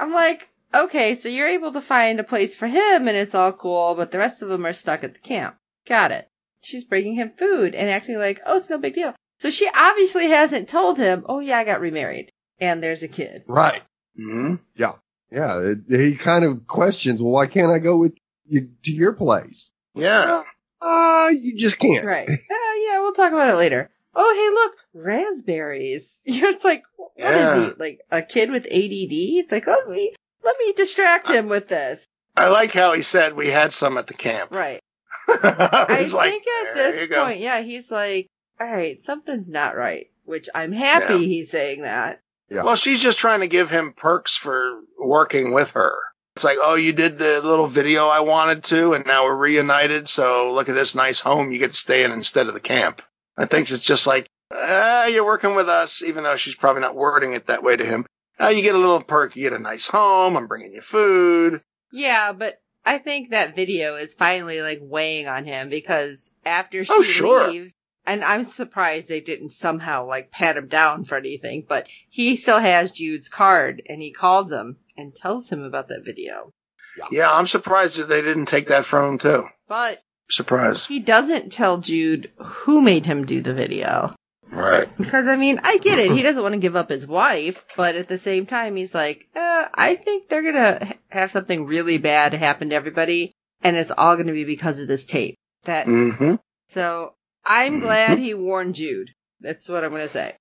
I'm like, okay, so you're able to find a place for him and it's all cool, but the rest of them are stuck at the camp. Got it. She's bringing him food and acting like, oh, it's no big deal. So she obviously hasn't told him, oh yeah, I got remarried and there's a kid.
Right.
hmm
Yeah. It, he kind of questions, well, why can't I go with you to your place?
Yeah.
Uh, you just can't.
Right. Uh, yeah, we'll talk about it later. Oh, hey, look, raspberries. it's like, what is
Yeah.
he? Like a kid with ADD? It's like, let me, let me distract him with this.
I like how he said we had some at the camp.
Right.
I
I
like,
think at this point, yeah, he's like, all right, something's not right, which I'm happy
Yeah.
he's saying that.
Yeah.
Well, she's just trying to give him perks for working with her. It's like, oh, you did the little video I wanted to, and now we're reunited. So look at this nice home you get to stay in instead of the camp. I think it's just like, ah, you're working with us, even though she's probably not wording it that way to him. Ah, you get a little perk. You get a nice home. I'm bringing you food.
Yeah, but I think that video is finally like weighing on him because after she
Oh, sure.
leaves, and I'm surprised they didn't somehow like pat him down for anything, but he still has Jude's card and he calls him and tells him about that video.
Yeah, I'm surprised that they didn't take that from him too.
But
Surprised.
he doesn't tell Jude who made him do the video.
Right.
Because, I mean, I get it. He doesn't want to give up his wife, but at the same time, he's like, uh, I think they're going to have something really bad happen to everybody, and it's all going to be because of this tape. That
hmm
So I'm
Mhm.
glad he warned Jude. That's what I'm going to say.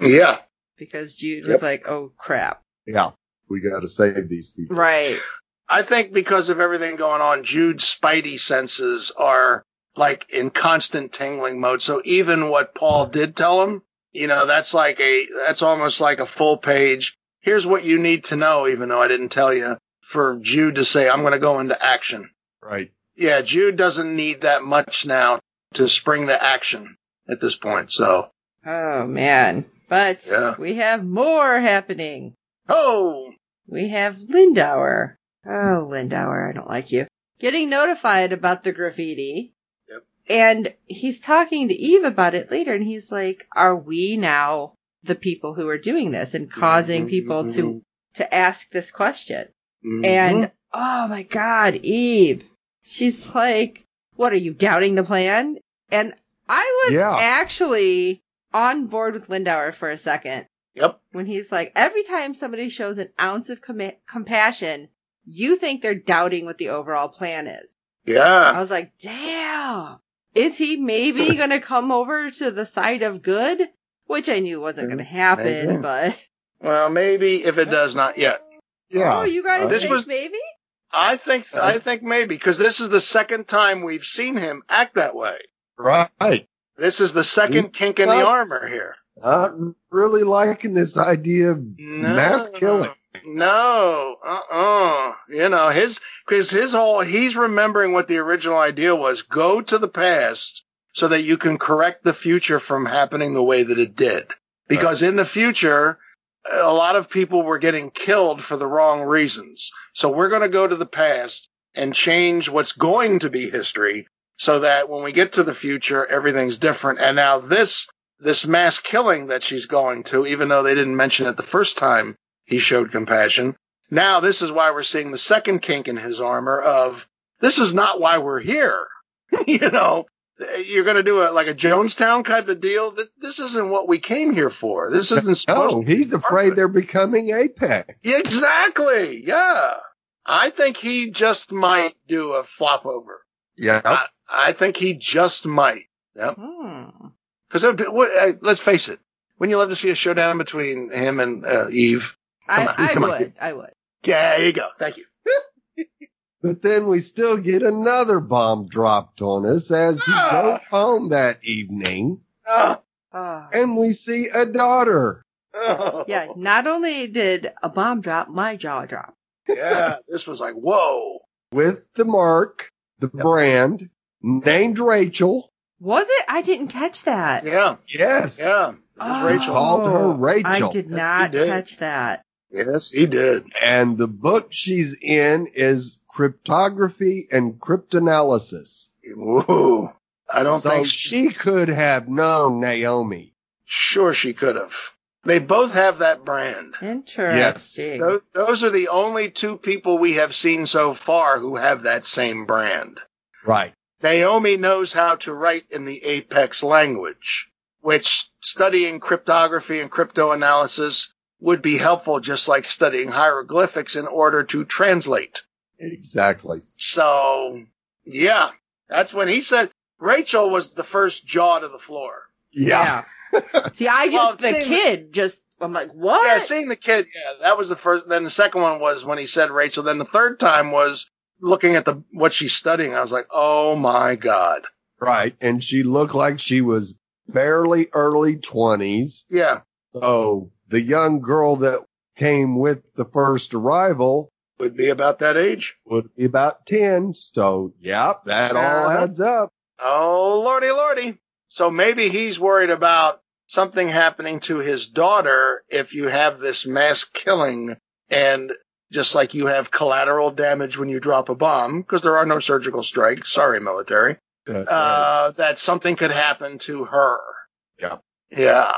Yeah.
Because Jude
Yep.
was like, oh crap.
Yeah. We got to save these people.
Right.
I think because of everything going on, Jude's spidey senses are like in constant tingling mode. So even what Paul did tell him, you know, that's like a, that's almost like a full page. Here's what you need to know, even though I didn't tell you, for Jude to say, I'm going to go into action.
Right.
Yeah, Jude doesn't need that much now to spring to action at this point. So,
Oh man. But
Yeah.
we have more happening.
oh,
We have Lindauer. Oh, Lindauer, I don't like you. Getting notified about the graffiti.
Yep.
And he's talking to Eve about it later, and he's like, Are we now the people who are doing this and causing people to, to ask this question?
Mhm.
And oh my god, Eve. She's like, What are you doubting the plan? And I was
Yeah.
actually on board with Lindauer for a second
yep.
when he's like, every time somebody shows an ounce of com- compassion, you think they're doubting what the overall plan is.
Yeah.
I was like, damn. Is he maybe going to come over to the side of good? Which I knew wasn't going to happen,
Maybe.
but.
Well, maybe if it does not yet.
Yeah.
Oh, you guys
Uh,
This was-
maybe?
I think
Uh,
I think maybe because this is the second time we've seen him act that way.
Right.
This is the second kink in the armor here.
Not really liking this idea of mass killing.
No, uh, uh You know his because his whole he's remembering what the original idea was: go to the past so that you can correct the future from happening the way that it did. Because in the future, a lot of people were getting killed for the wrong reasons. So we're going to go to the past and change what's going to be history so that when we get to the future, everything's different. And now this, this mass killing that she's going to, even though they didn't mention it the first time he showed compassion, now this is why we're seeing the second kink in his armor of this is not why we're here. you know, you're going to do a, like a Jonestown type of deal. This isn't what we came here for. This isn't supposed
No, he's afraid they're becoming Apex.
yeah, exactly. Yeah. I think he just might do a flop over.
Yeah.
I, I think he just might. Yep.
Hmm.
Because uh, let's face it, wouldn't you love to see a showdown between him and uh, Eve?
I,
on,
I
come on.
would. I would.
Yeah, there you go. Thank you.
But then we still get another bomb dropped on us as he
Ah.
goes home that evening
Oh,
Oh.
and we see a daughter.
oh.
Yeah, not only did a bomb drop, my jaw dropped.
yeah. This was like, whoa.
with the mark, the brand, named Rachel.
Was it? I didn't catch that.
Yeah.
Yes.
Yeah. It was
Oh.
Rachel.
Called her Rachel.
I did
Yes,
not
did.
catch that.
Yes, he did.
And the book she's in is Cryptography and Cryptanalysis.
Whoa. I don't
so
think
she could have known Naomi.
Sure, she could have. They both have that brand.
Interesting.
Those, those are the only two people we have seen so far who have that same brand.
Right.
Naomi knows how to write in the Apex language, which studying cryptography and crypto analysis would be helpful just like studying hieroglyphics in order to translate.
Exactly.
So, yeah, that's when he said Rachel was the first jaw to the floor.
Yeah.
See, I just
Well,
the
seeing-
kid just I'm like, what?
Yeah, seeing the kid, yeah, that was the first. Then the second one was when he said Rachel. Then the third time was looking at the what she's studying. I was like, oh my god.
Right. And she looked like she was barely early twenties.
Yeah,
So the young girl that came with the first arrival
would be about that age.
would be about 10. So yeah, that all adds up.
Oh lordy, lordy. So maybe he's worried about something happening to his daughter if you have this mass killing and just like you have collateral damage when you drop a bomb because there are no surgical strikes. Sorry, military.
That's right.
uh, that something could happen to her.
Yeah.
Yeah.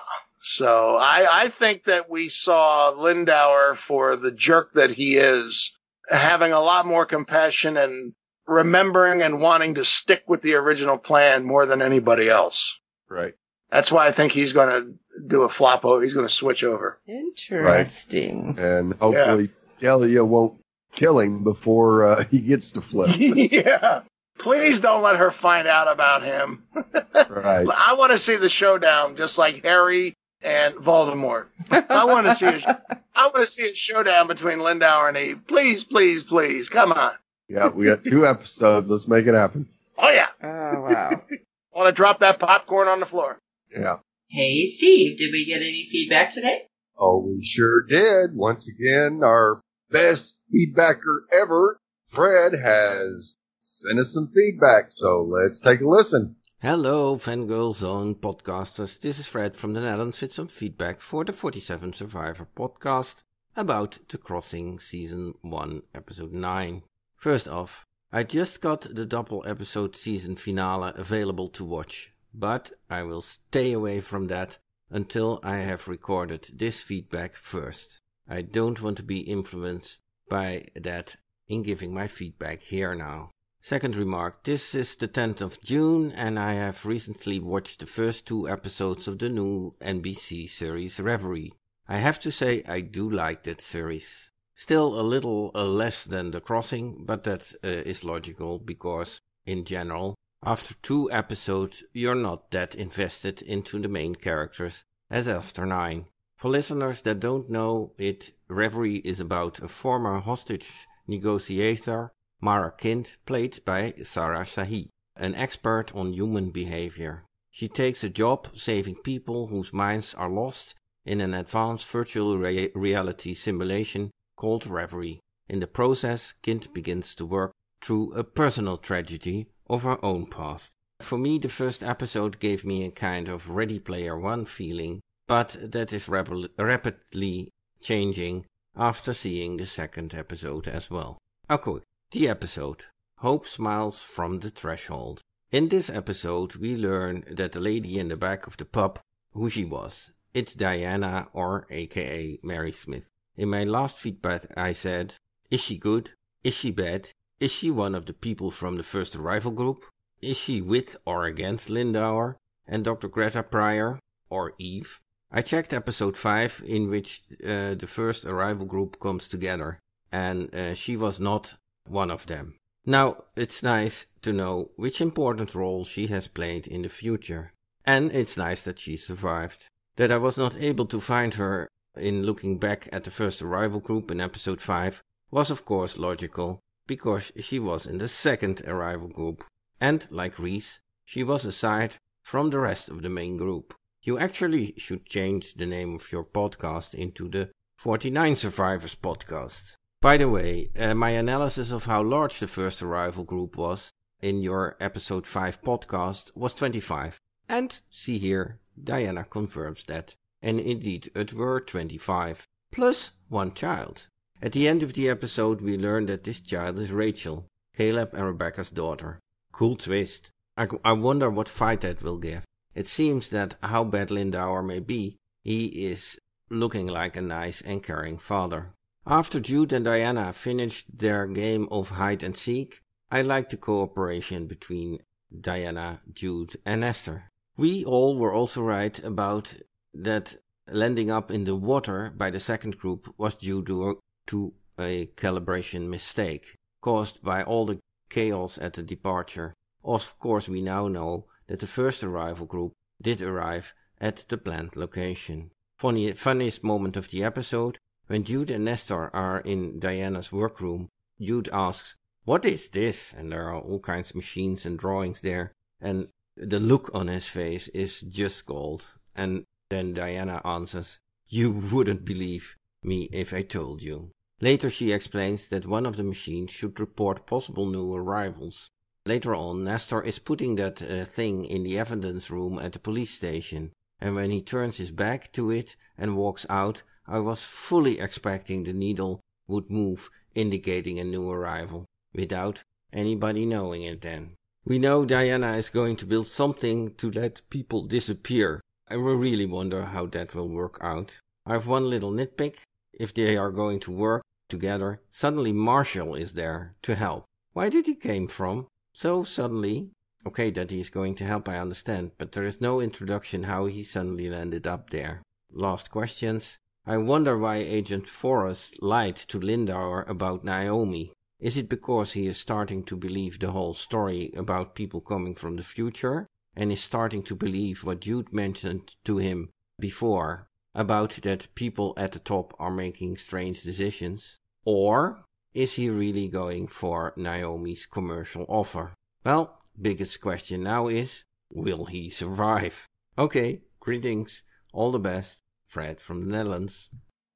So I, I think that we saw Lindauer for the jerk that he is having a lot more compassion and remembering and wanting to stick with the original plan more than anybody else.
right.
That's why I think he's going to do a flop over. He's going to switch over.
Interesting.
And hopefully Delia won't kill him before uh, he gets to flip.
yeah. Please don't let her find out about him.
right.
I want to see the showdown, just like Harry and Voldemort. I want to see a, I want to see a showdown between Lindauer and Eve. Please, please, please, come on.
Yeah, we got two episodes. Let's make it happen.
Oh yeah,
Oh wow.
I want to drop that popcorn on the floor.
Yeah.
Hey, Steve, did we get any feedback today?
Oh, we sure did. Once again, our best feedbacker ever, Fred, has sent us some feedback. So let's take a listen.
Hello, Fangirl Zone podcasters. This is Fred from the Netherlands with some feedback for the 47 Survivor podcast about The Crossing Season 1, Episode 9. First off, I just got the double episode season finale available to watch, but I will stay away from that until I have recorded this feedback first. I don't want to be influenced by that in giving my feedback here now. Second remark this is the 10th of June, and I have recently watched the first two episodes of the new NBC series Reverie. I have to say, I do like that series. Still a little uh, less than The Crossing, but that uh, is logical because, in general, after two episodes, you're not that invested into the main characters as after nine. For listeners that don't know it, Reverie is about a former hostage negotiator Mara Kint, played by Sarah Shahi, an expert on human behavior. She takes a job saving people whose minds are lost in an advanced virtual rea- reality simulation called Reverie. In the process, Kint begins to work through a personal tragedy of her own past. For me, the first episode gave me a kind of Ready Player One feeling, but that is rap- rapidly changing after seeing the second episode as well. Okay, the episode Hope Smiles from the Threshold. In this episode, we learn that the lady in the back of the pub, who she was. It's Diana, or aka Mary Smith. In my last feedback, I said, Is she good? Is she bad? Is she one of the people from the first arrival group? Is she with or against Lindauer and Dr. Greta Pryor, or Eve? I checked episode 5, in which uh, the first arrival group comes together, and uh, she was not one of them. Now, it's nice to know which important role she has played in the future. And it's nice that she survived. That I was not able to find her in looking back at the first arrival group in episode 5 was of course logical, because she was in the second arrival group. And, like Reece, she was aside from the rest of the main group. You actually should change the name of your podcast into the 49 Survivors podcast. By the way, uh, my analysis of how large the first arrival group was in your episode 5 podcast was 25. And see here, Diana confirms that. And indeed, it were 25, plus one child. At the end of the episode, we learn that this child is Rachel, Caleb and Rebecca's daughter. Cool twist. I, I wonder what fight that will give. It seems that how bad Lindauer may be, he is looking like a nice and caring father. After Jude and Diana finished their game of hide and seek, I liked the cooperation between Diana, Jude, and Nestor. We all were also right about that landing up in the water by the second group was due to, to a calibration mistake caused by all the chaos at the departure. Of course, we now know that the first arrival group did arrive at the planned location. Funny, funniest moment of the episode when Jude and Nestor are in Diana's workroom. Jude asks, What is this? And there are all kinds of machines and drawings there. And the look on his face is just gold. And then Diana answers, You wouldn't believe me if I told you. Later she explains that one of the machines should report possible new arrivals. Later on, Nestor is putting that uh, thing in the evidence room at the police station, and when he turns his back to it and walks out, I was fully expecting the needle would move, indicating a new arrival, without anybody knowing it then. We know Diana is going to build something to let people disappear. I really wonder how that will work out. I have one little nitpick. If they are going to work together, suddenly Marshall is there to help. Why did he came from? So suddenly, okay, that he is going to help, I understand, but there is no introduction how he suddenly landed up there. Last questions. I wonder why Agent Forrest lied to Lindauer about Naomi. Is it because he is starting to believe the whole story about people coming from the future and is starting to believe what Jude mentioned to him before about that people at the top are making strange decisions? Or is he really going for Naomi's commercial offer? Well, biggest question now is will he survive? Okay, greetings, all the best, Fred from the Netherlands.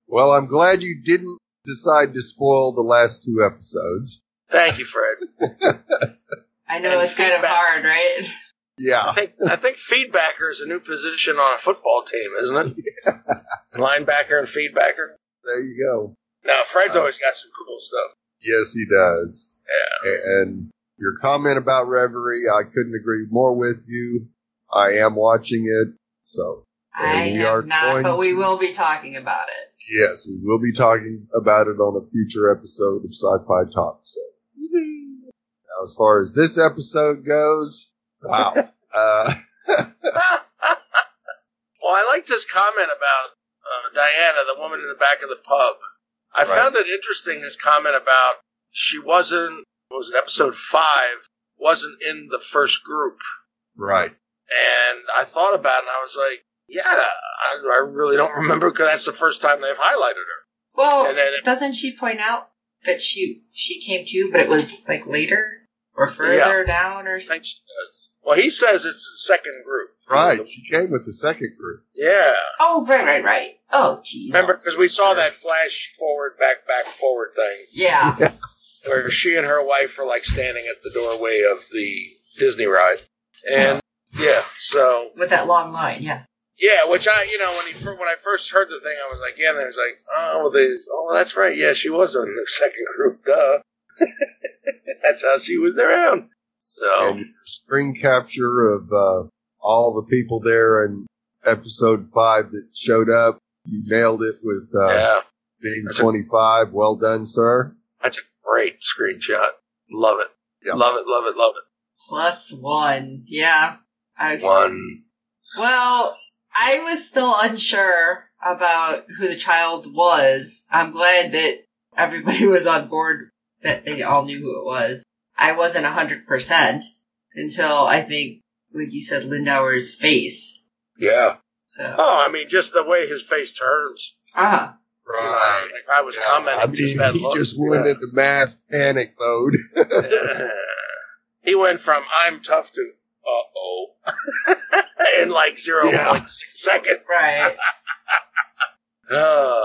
Well, I'm glad you didn't decide to spoil the last two episodes.
Thank you, Fred.
I know
And
it's kind of hard, right? Yeah.
I
Yeah.
think I think feedbacker is a new position on a football team, isn't it? Linebacker and feedbacker.
There you go.
Now, Fred's
Uh,
always got some cool stuff.
Yes, he does.
Yeah.
And your comment about Reverie, I couldn't agree more with you. I am watching it. So,
I
we
have not, but we
to-
will be talking about it.
yes, we will be talking about it on a future episode of Sci-Fi Talk. So, now as far as this episode goes, wow. uh,
well, I liked his comment about uh, Diana, the woman in the back of the pub. I
Right.
found it interesting his comment about she wasn't. What was it episode five? Wasn't in the first group,
right.
and I thought about it, and I was like, yeah, I, I really don't remember because that's the first time they've highlighted her.
Well,
And then it-
doesn't she point out that she she came to, you, but it was like later or further down or something?
she does. Well, he says it's the second group.
Right. She came with the second group.
Yeah.
Oh, right, right, right. Oh, jeez.
Remember, because we saw that flash forward, back, back, forward thing.
Yeah.
where she and her wife were like standing at the doorway of the Disney ride. And yeah, so
With that long line, yeah.
Yeah, which I, you know, when he when I first heard the thing, I was like, yeah, and then I was like, oh, well, they, oh, that's right, yeah, she was on the second group, duh. that's how she was around. So
And screen capture of uh, all the people there in episode five that showed up. You nailed it with uh,
yeah,
being
That's a-
25. Well done, sir.
that's a great screenshot. Love it.
Yeah.
Love it. Love it. Love it.
Plus one. Yeah. I was,
One.
Well, I was still unsure about who the child was. I'm glad that everybody was on board, that they all knew who it was. I wasn't 100% until I think, like you said, Lindauer's face.
Yeah.
So,
Oh, I mean, just the way his face turns.
ah,
Like I was
Yeah,
commenting,
I mean,
just that
he
look.
just went
Yeah.
into mass panic mode.
he went from I'm tough to oh in like zero point
Yeah.
six seconds.
right.
Uh,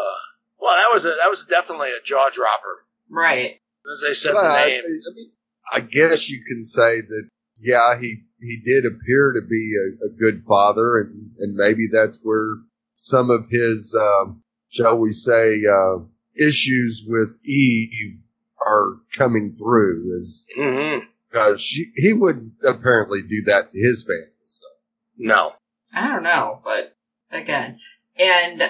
well, that was a that was definitely a jaw dropper.
Right.
As they said
But,
the
I
name.
mean, I guess you can say that, yeah, he, he did appear to be a, a good father and, and maybe that's where some of his, um, shall we say, uh, issues with Eve are coming through is
hmm
because she, he wouldn't apparently do that to his family. So.
No.
I don't know, but again, and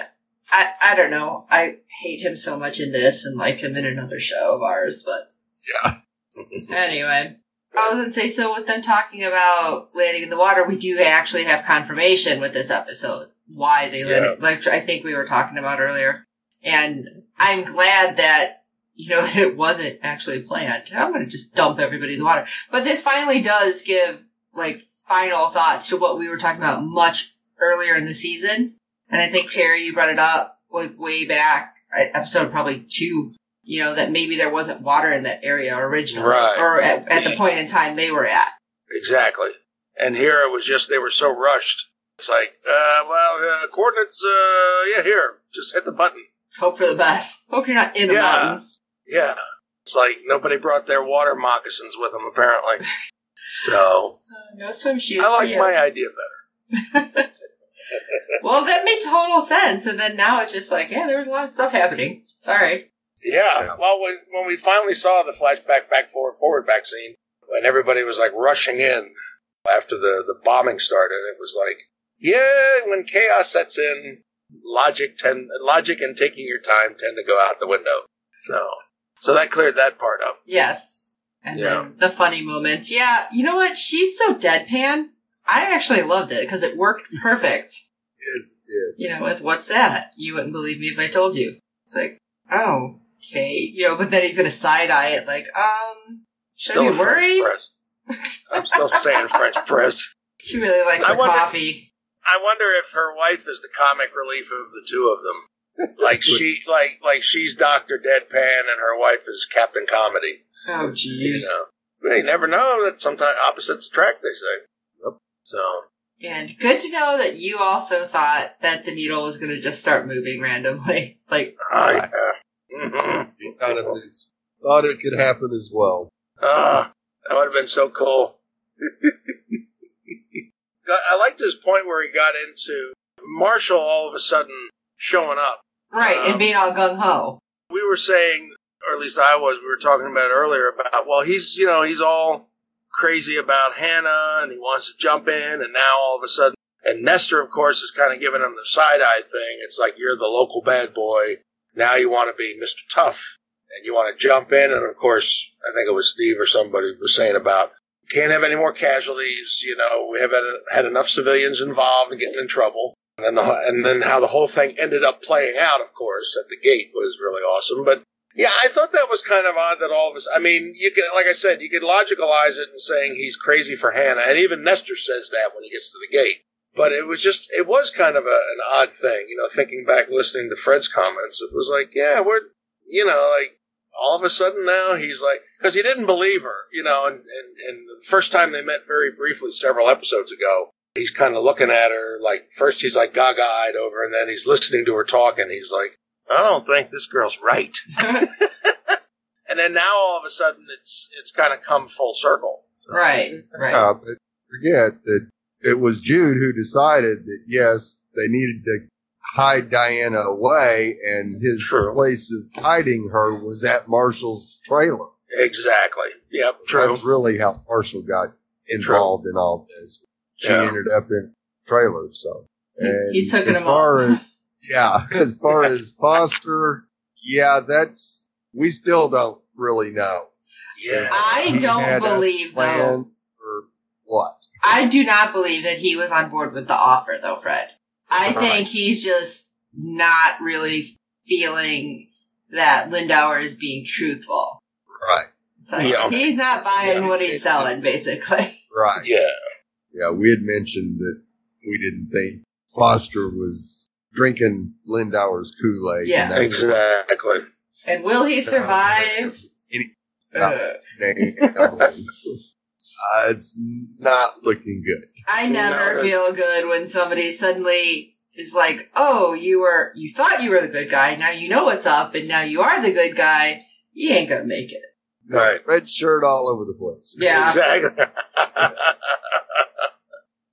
I, I don't know. I hate him so much in this and like him in another show of ours, but
Yeah.
anyway. I was gonna say, so with them talking about landing in the water, we do actually have confirmation with this episode why they landed, like I think we were talking about earlier. And I'm glad that, you know, it wasn't actually planned. I'm gonna just dump everybody in the water. But this finally does give, like, final thoughts to what we were talking about much earlier in the season. And I think Terry, you brought it up, like, way back, uh, episode probably two, you know, that maybe there wasn't water in that area originally.
Right.
Or at, at the point in time they were at.
Exactly. And here it was just they were so rushed. It's like, uh, well, uh, coordinates, uh, yeah, here, just hit the button.
Hope for the best. Hope you're not in a
Yeah.
mountain.
Yeah. It's like nobody brought their water moccasins with them, apparently. So
Uh, no swim shoes.
I like my idea better.
Well, that made total sense. And then now it's just like, yeah, there was a lot of stuff happening. Sorry.
Yeah.
Yeah.
Well, when, when we finally saw the flashback, back forward, forward back scene, when everybody was like rushing in after the, the bombing started, it was like, yeah, when chaos sets in, logic tend, logic and taking your time tend to go out the window. So, so that cleared that part up.
Yes. And
Yeah.
then the funny moments. Yeah, you know what? She's so deadpan. I actually loved it because it worked perfect.
Yes, yeah.
You know, with what's that? You wouldn't believe me if I told you. It's like, oh, okay. You know, but then he's gonna side eye it like, um, should
Still
I be worried?
I'm still saying French press.
She really likes
I
her
wonder-
coffee.
I wonder if her wife is the comic relief of the two of them. Like she, like, like she's Doctor Deadpan and her wife is Captain Comedy.
Oh, jeez.
You
jeez.
know, they never know that sometimes opposites attract. They say.
Yep.
So
And good to know that you also thought that the needle was going to just start moving randomly. Like,
I uh.
Kind of thought it could happen as well.
Ah, that would have been so cool. I liked his point where he got into Marshall all of a sudden showing up.
Right,
Um,
and being all gung ho.
we were saying, or at least I was, we were talking about earlier about, well, he's, you know, he's all crazy about Hannah and he wants to jump in and now all of a sudden, and Nestor, of course, is kind of giving him the side eye thing. It's like, you're the local bad boy. Now you want to be Mr. Tough and you want to jump in. And of course, I think it was Steve or somebody was saying about, can't have any more casualties. You know, we have had, had enough civilians involved and getting in trouble. And then, the, and then how the whole thing ended up playing out, of course, at the gate was really awesome. But yeah, I thought that was kind of odd that all of us. I mean, you could, like I said, you could logicalize it in saying he's crazy for Hannah, and even Nestor says that when he gets to the gate. But it was just, it was kind of a, an odd thing, you know. Thinking back, listening to Fred's comments, it was like, yeah, we're, you know, like all of a sudden now he's like, because he didn't believe her, you know, and, and and the first time they met very briefly several episodes ago, he's kind of looking at her like first he's like gaga eyed over, and then he's listening to her talk, and he's like, I don't think this girl's right. and then now all of a sudden it's it's kind of come full circle.
right, right.
Uh, but forget that it was Jude who decided that yes, they needed to hide Diana away, and his
True.
place of hiding her was at Marshall's trailer.
Exactly. Yep. True.
That's really how Marshall got involved in all this. She
Yeah.
ended up in trailers. trailer, so.
He-
And
he's hooking
as
him
far
up.
as yeah, as far as Foster, yeah, that's we still don't really know.
Yeah.
I don't believe, though.
or what?
I do not believe that he was on board with the offer, though, Fred. I
Right.
think he's just not really feeling that Lindauer is being truthful.
Right,
It's like,
Yeah.
he's not buying
Yeah.
what he's selling, basically.
right.
Yeah.
Yeah, we had mentioned that we didn't think Foster was drinking Lindauer's Kool-Aid.
Yeah.
and
Exactly.
And will he survive?
Any-
Uh,
uh, it's not looking good.
I never
No,
feel good when somebody suddenly is like, "Oh, you were you thought you were the good guy. Now you know what's up, and now you are the good guy. You ain't gonna make it."
Right.
Red shirt all over the place.
Yeah.
Exactly.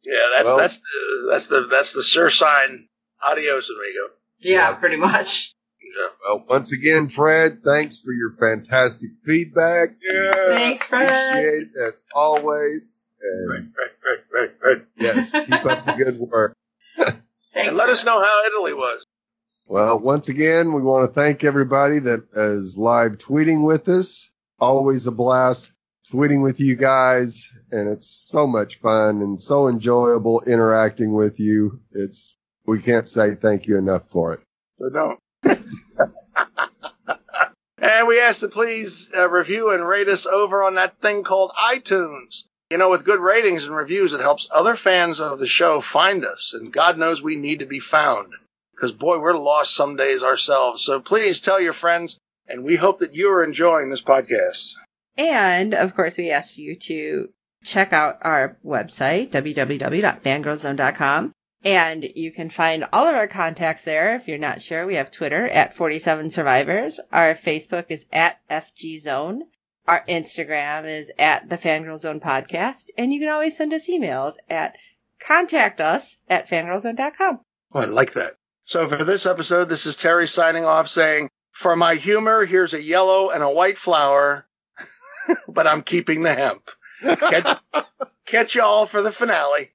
yeah, that's
Well-
that's the, that's the that's the sure sign. Adios, amigo.
Yeah,
Yeah.
pretty much.
Yeah.
Well, once again, Fred, thanks for your fantastic feedback.
Yeah.
Thanks, Fred.
Appreciate it as always.
Right, right, right, right, right.
yes, keep up the good work.
Thanks.
And let
Fred.
us know how Italy was.
Well, once again, we want to thank everybody that is live tweeting with us. Always a blast tweeting with you guys, and it's so much fun and so enjoyable interacting with you. It's we can't say thank you enough for it.
So don't. and we ask that please uh, review and rate us over on that thing called iTunes. You know, with good ratings and reviews, it helps other fans of the show find us, and God knows we need to be found. Because boy, we're lost some days ourselves. So please tell your friends, and we hope that you are enjoying this podcast.
And of course, we ask you to check out our website, www.fangirlzone.com. And you can find all of our contacts there. If you're not sure, we have Twitter at 47 Survivors. Our Facebook is at FG Zone. Our Instagram is at the Fangirl Zone Podcast. And you can always send us emails at contact us at fangirlzone.com.
Oh, I like that. So for this episode, this is Terry signing off saying, for my humor, here's a yellow and a white flower, but I'm keeping the hemp. Catch, catch y'all for the finale.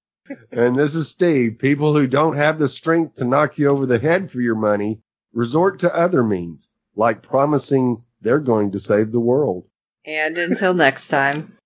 And this is Steve. People who don't have the strength to knock you over the head for your money resort to other means, like promising they're going to save the world.
And until next time.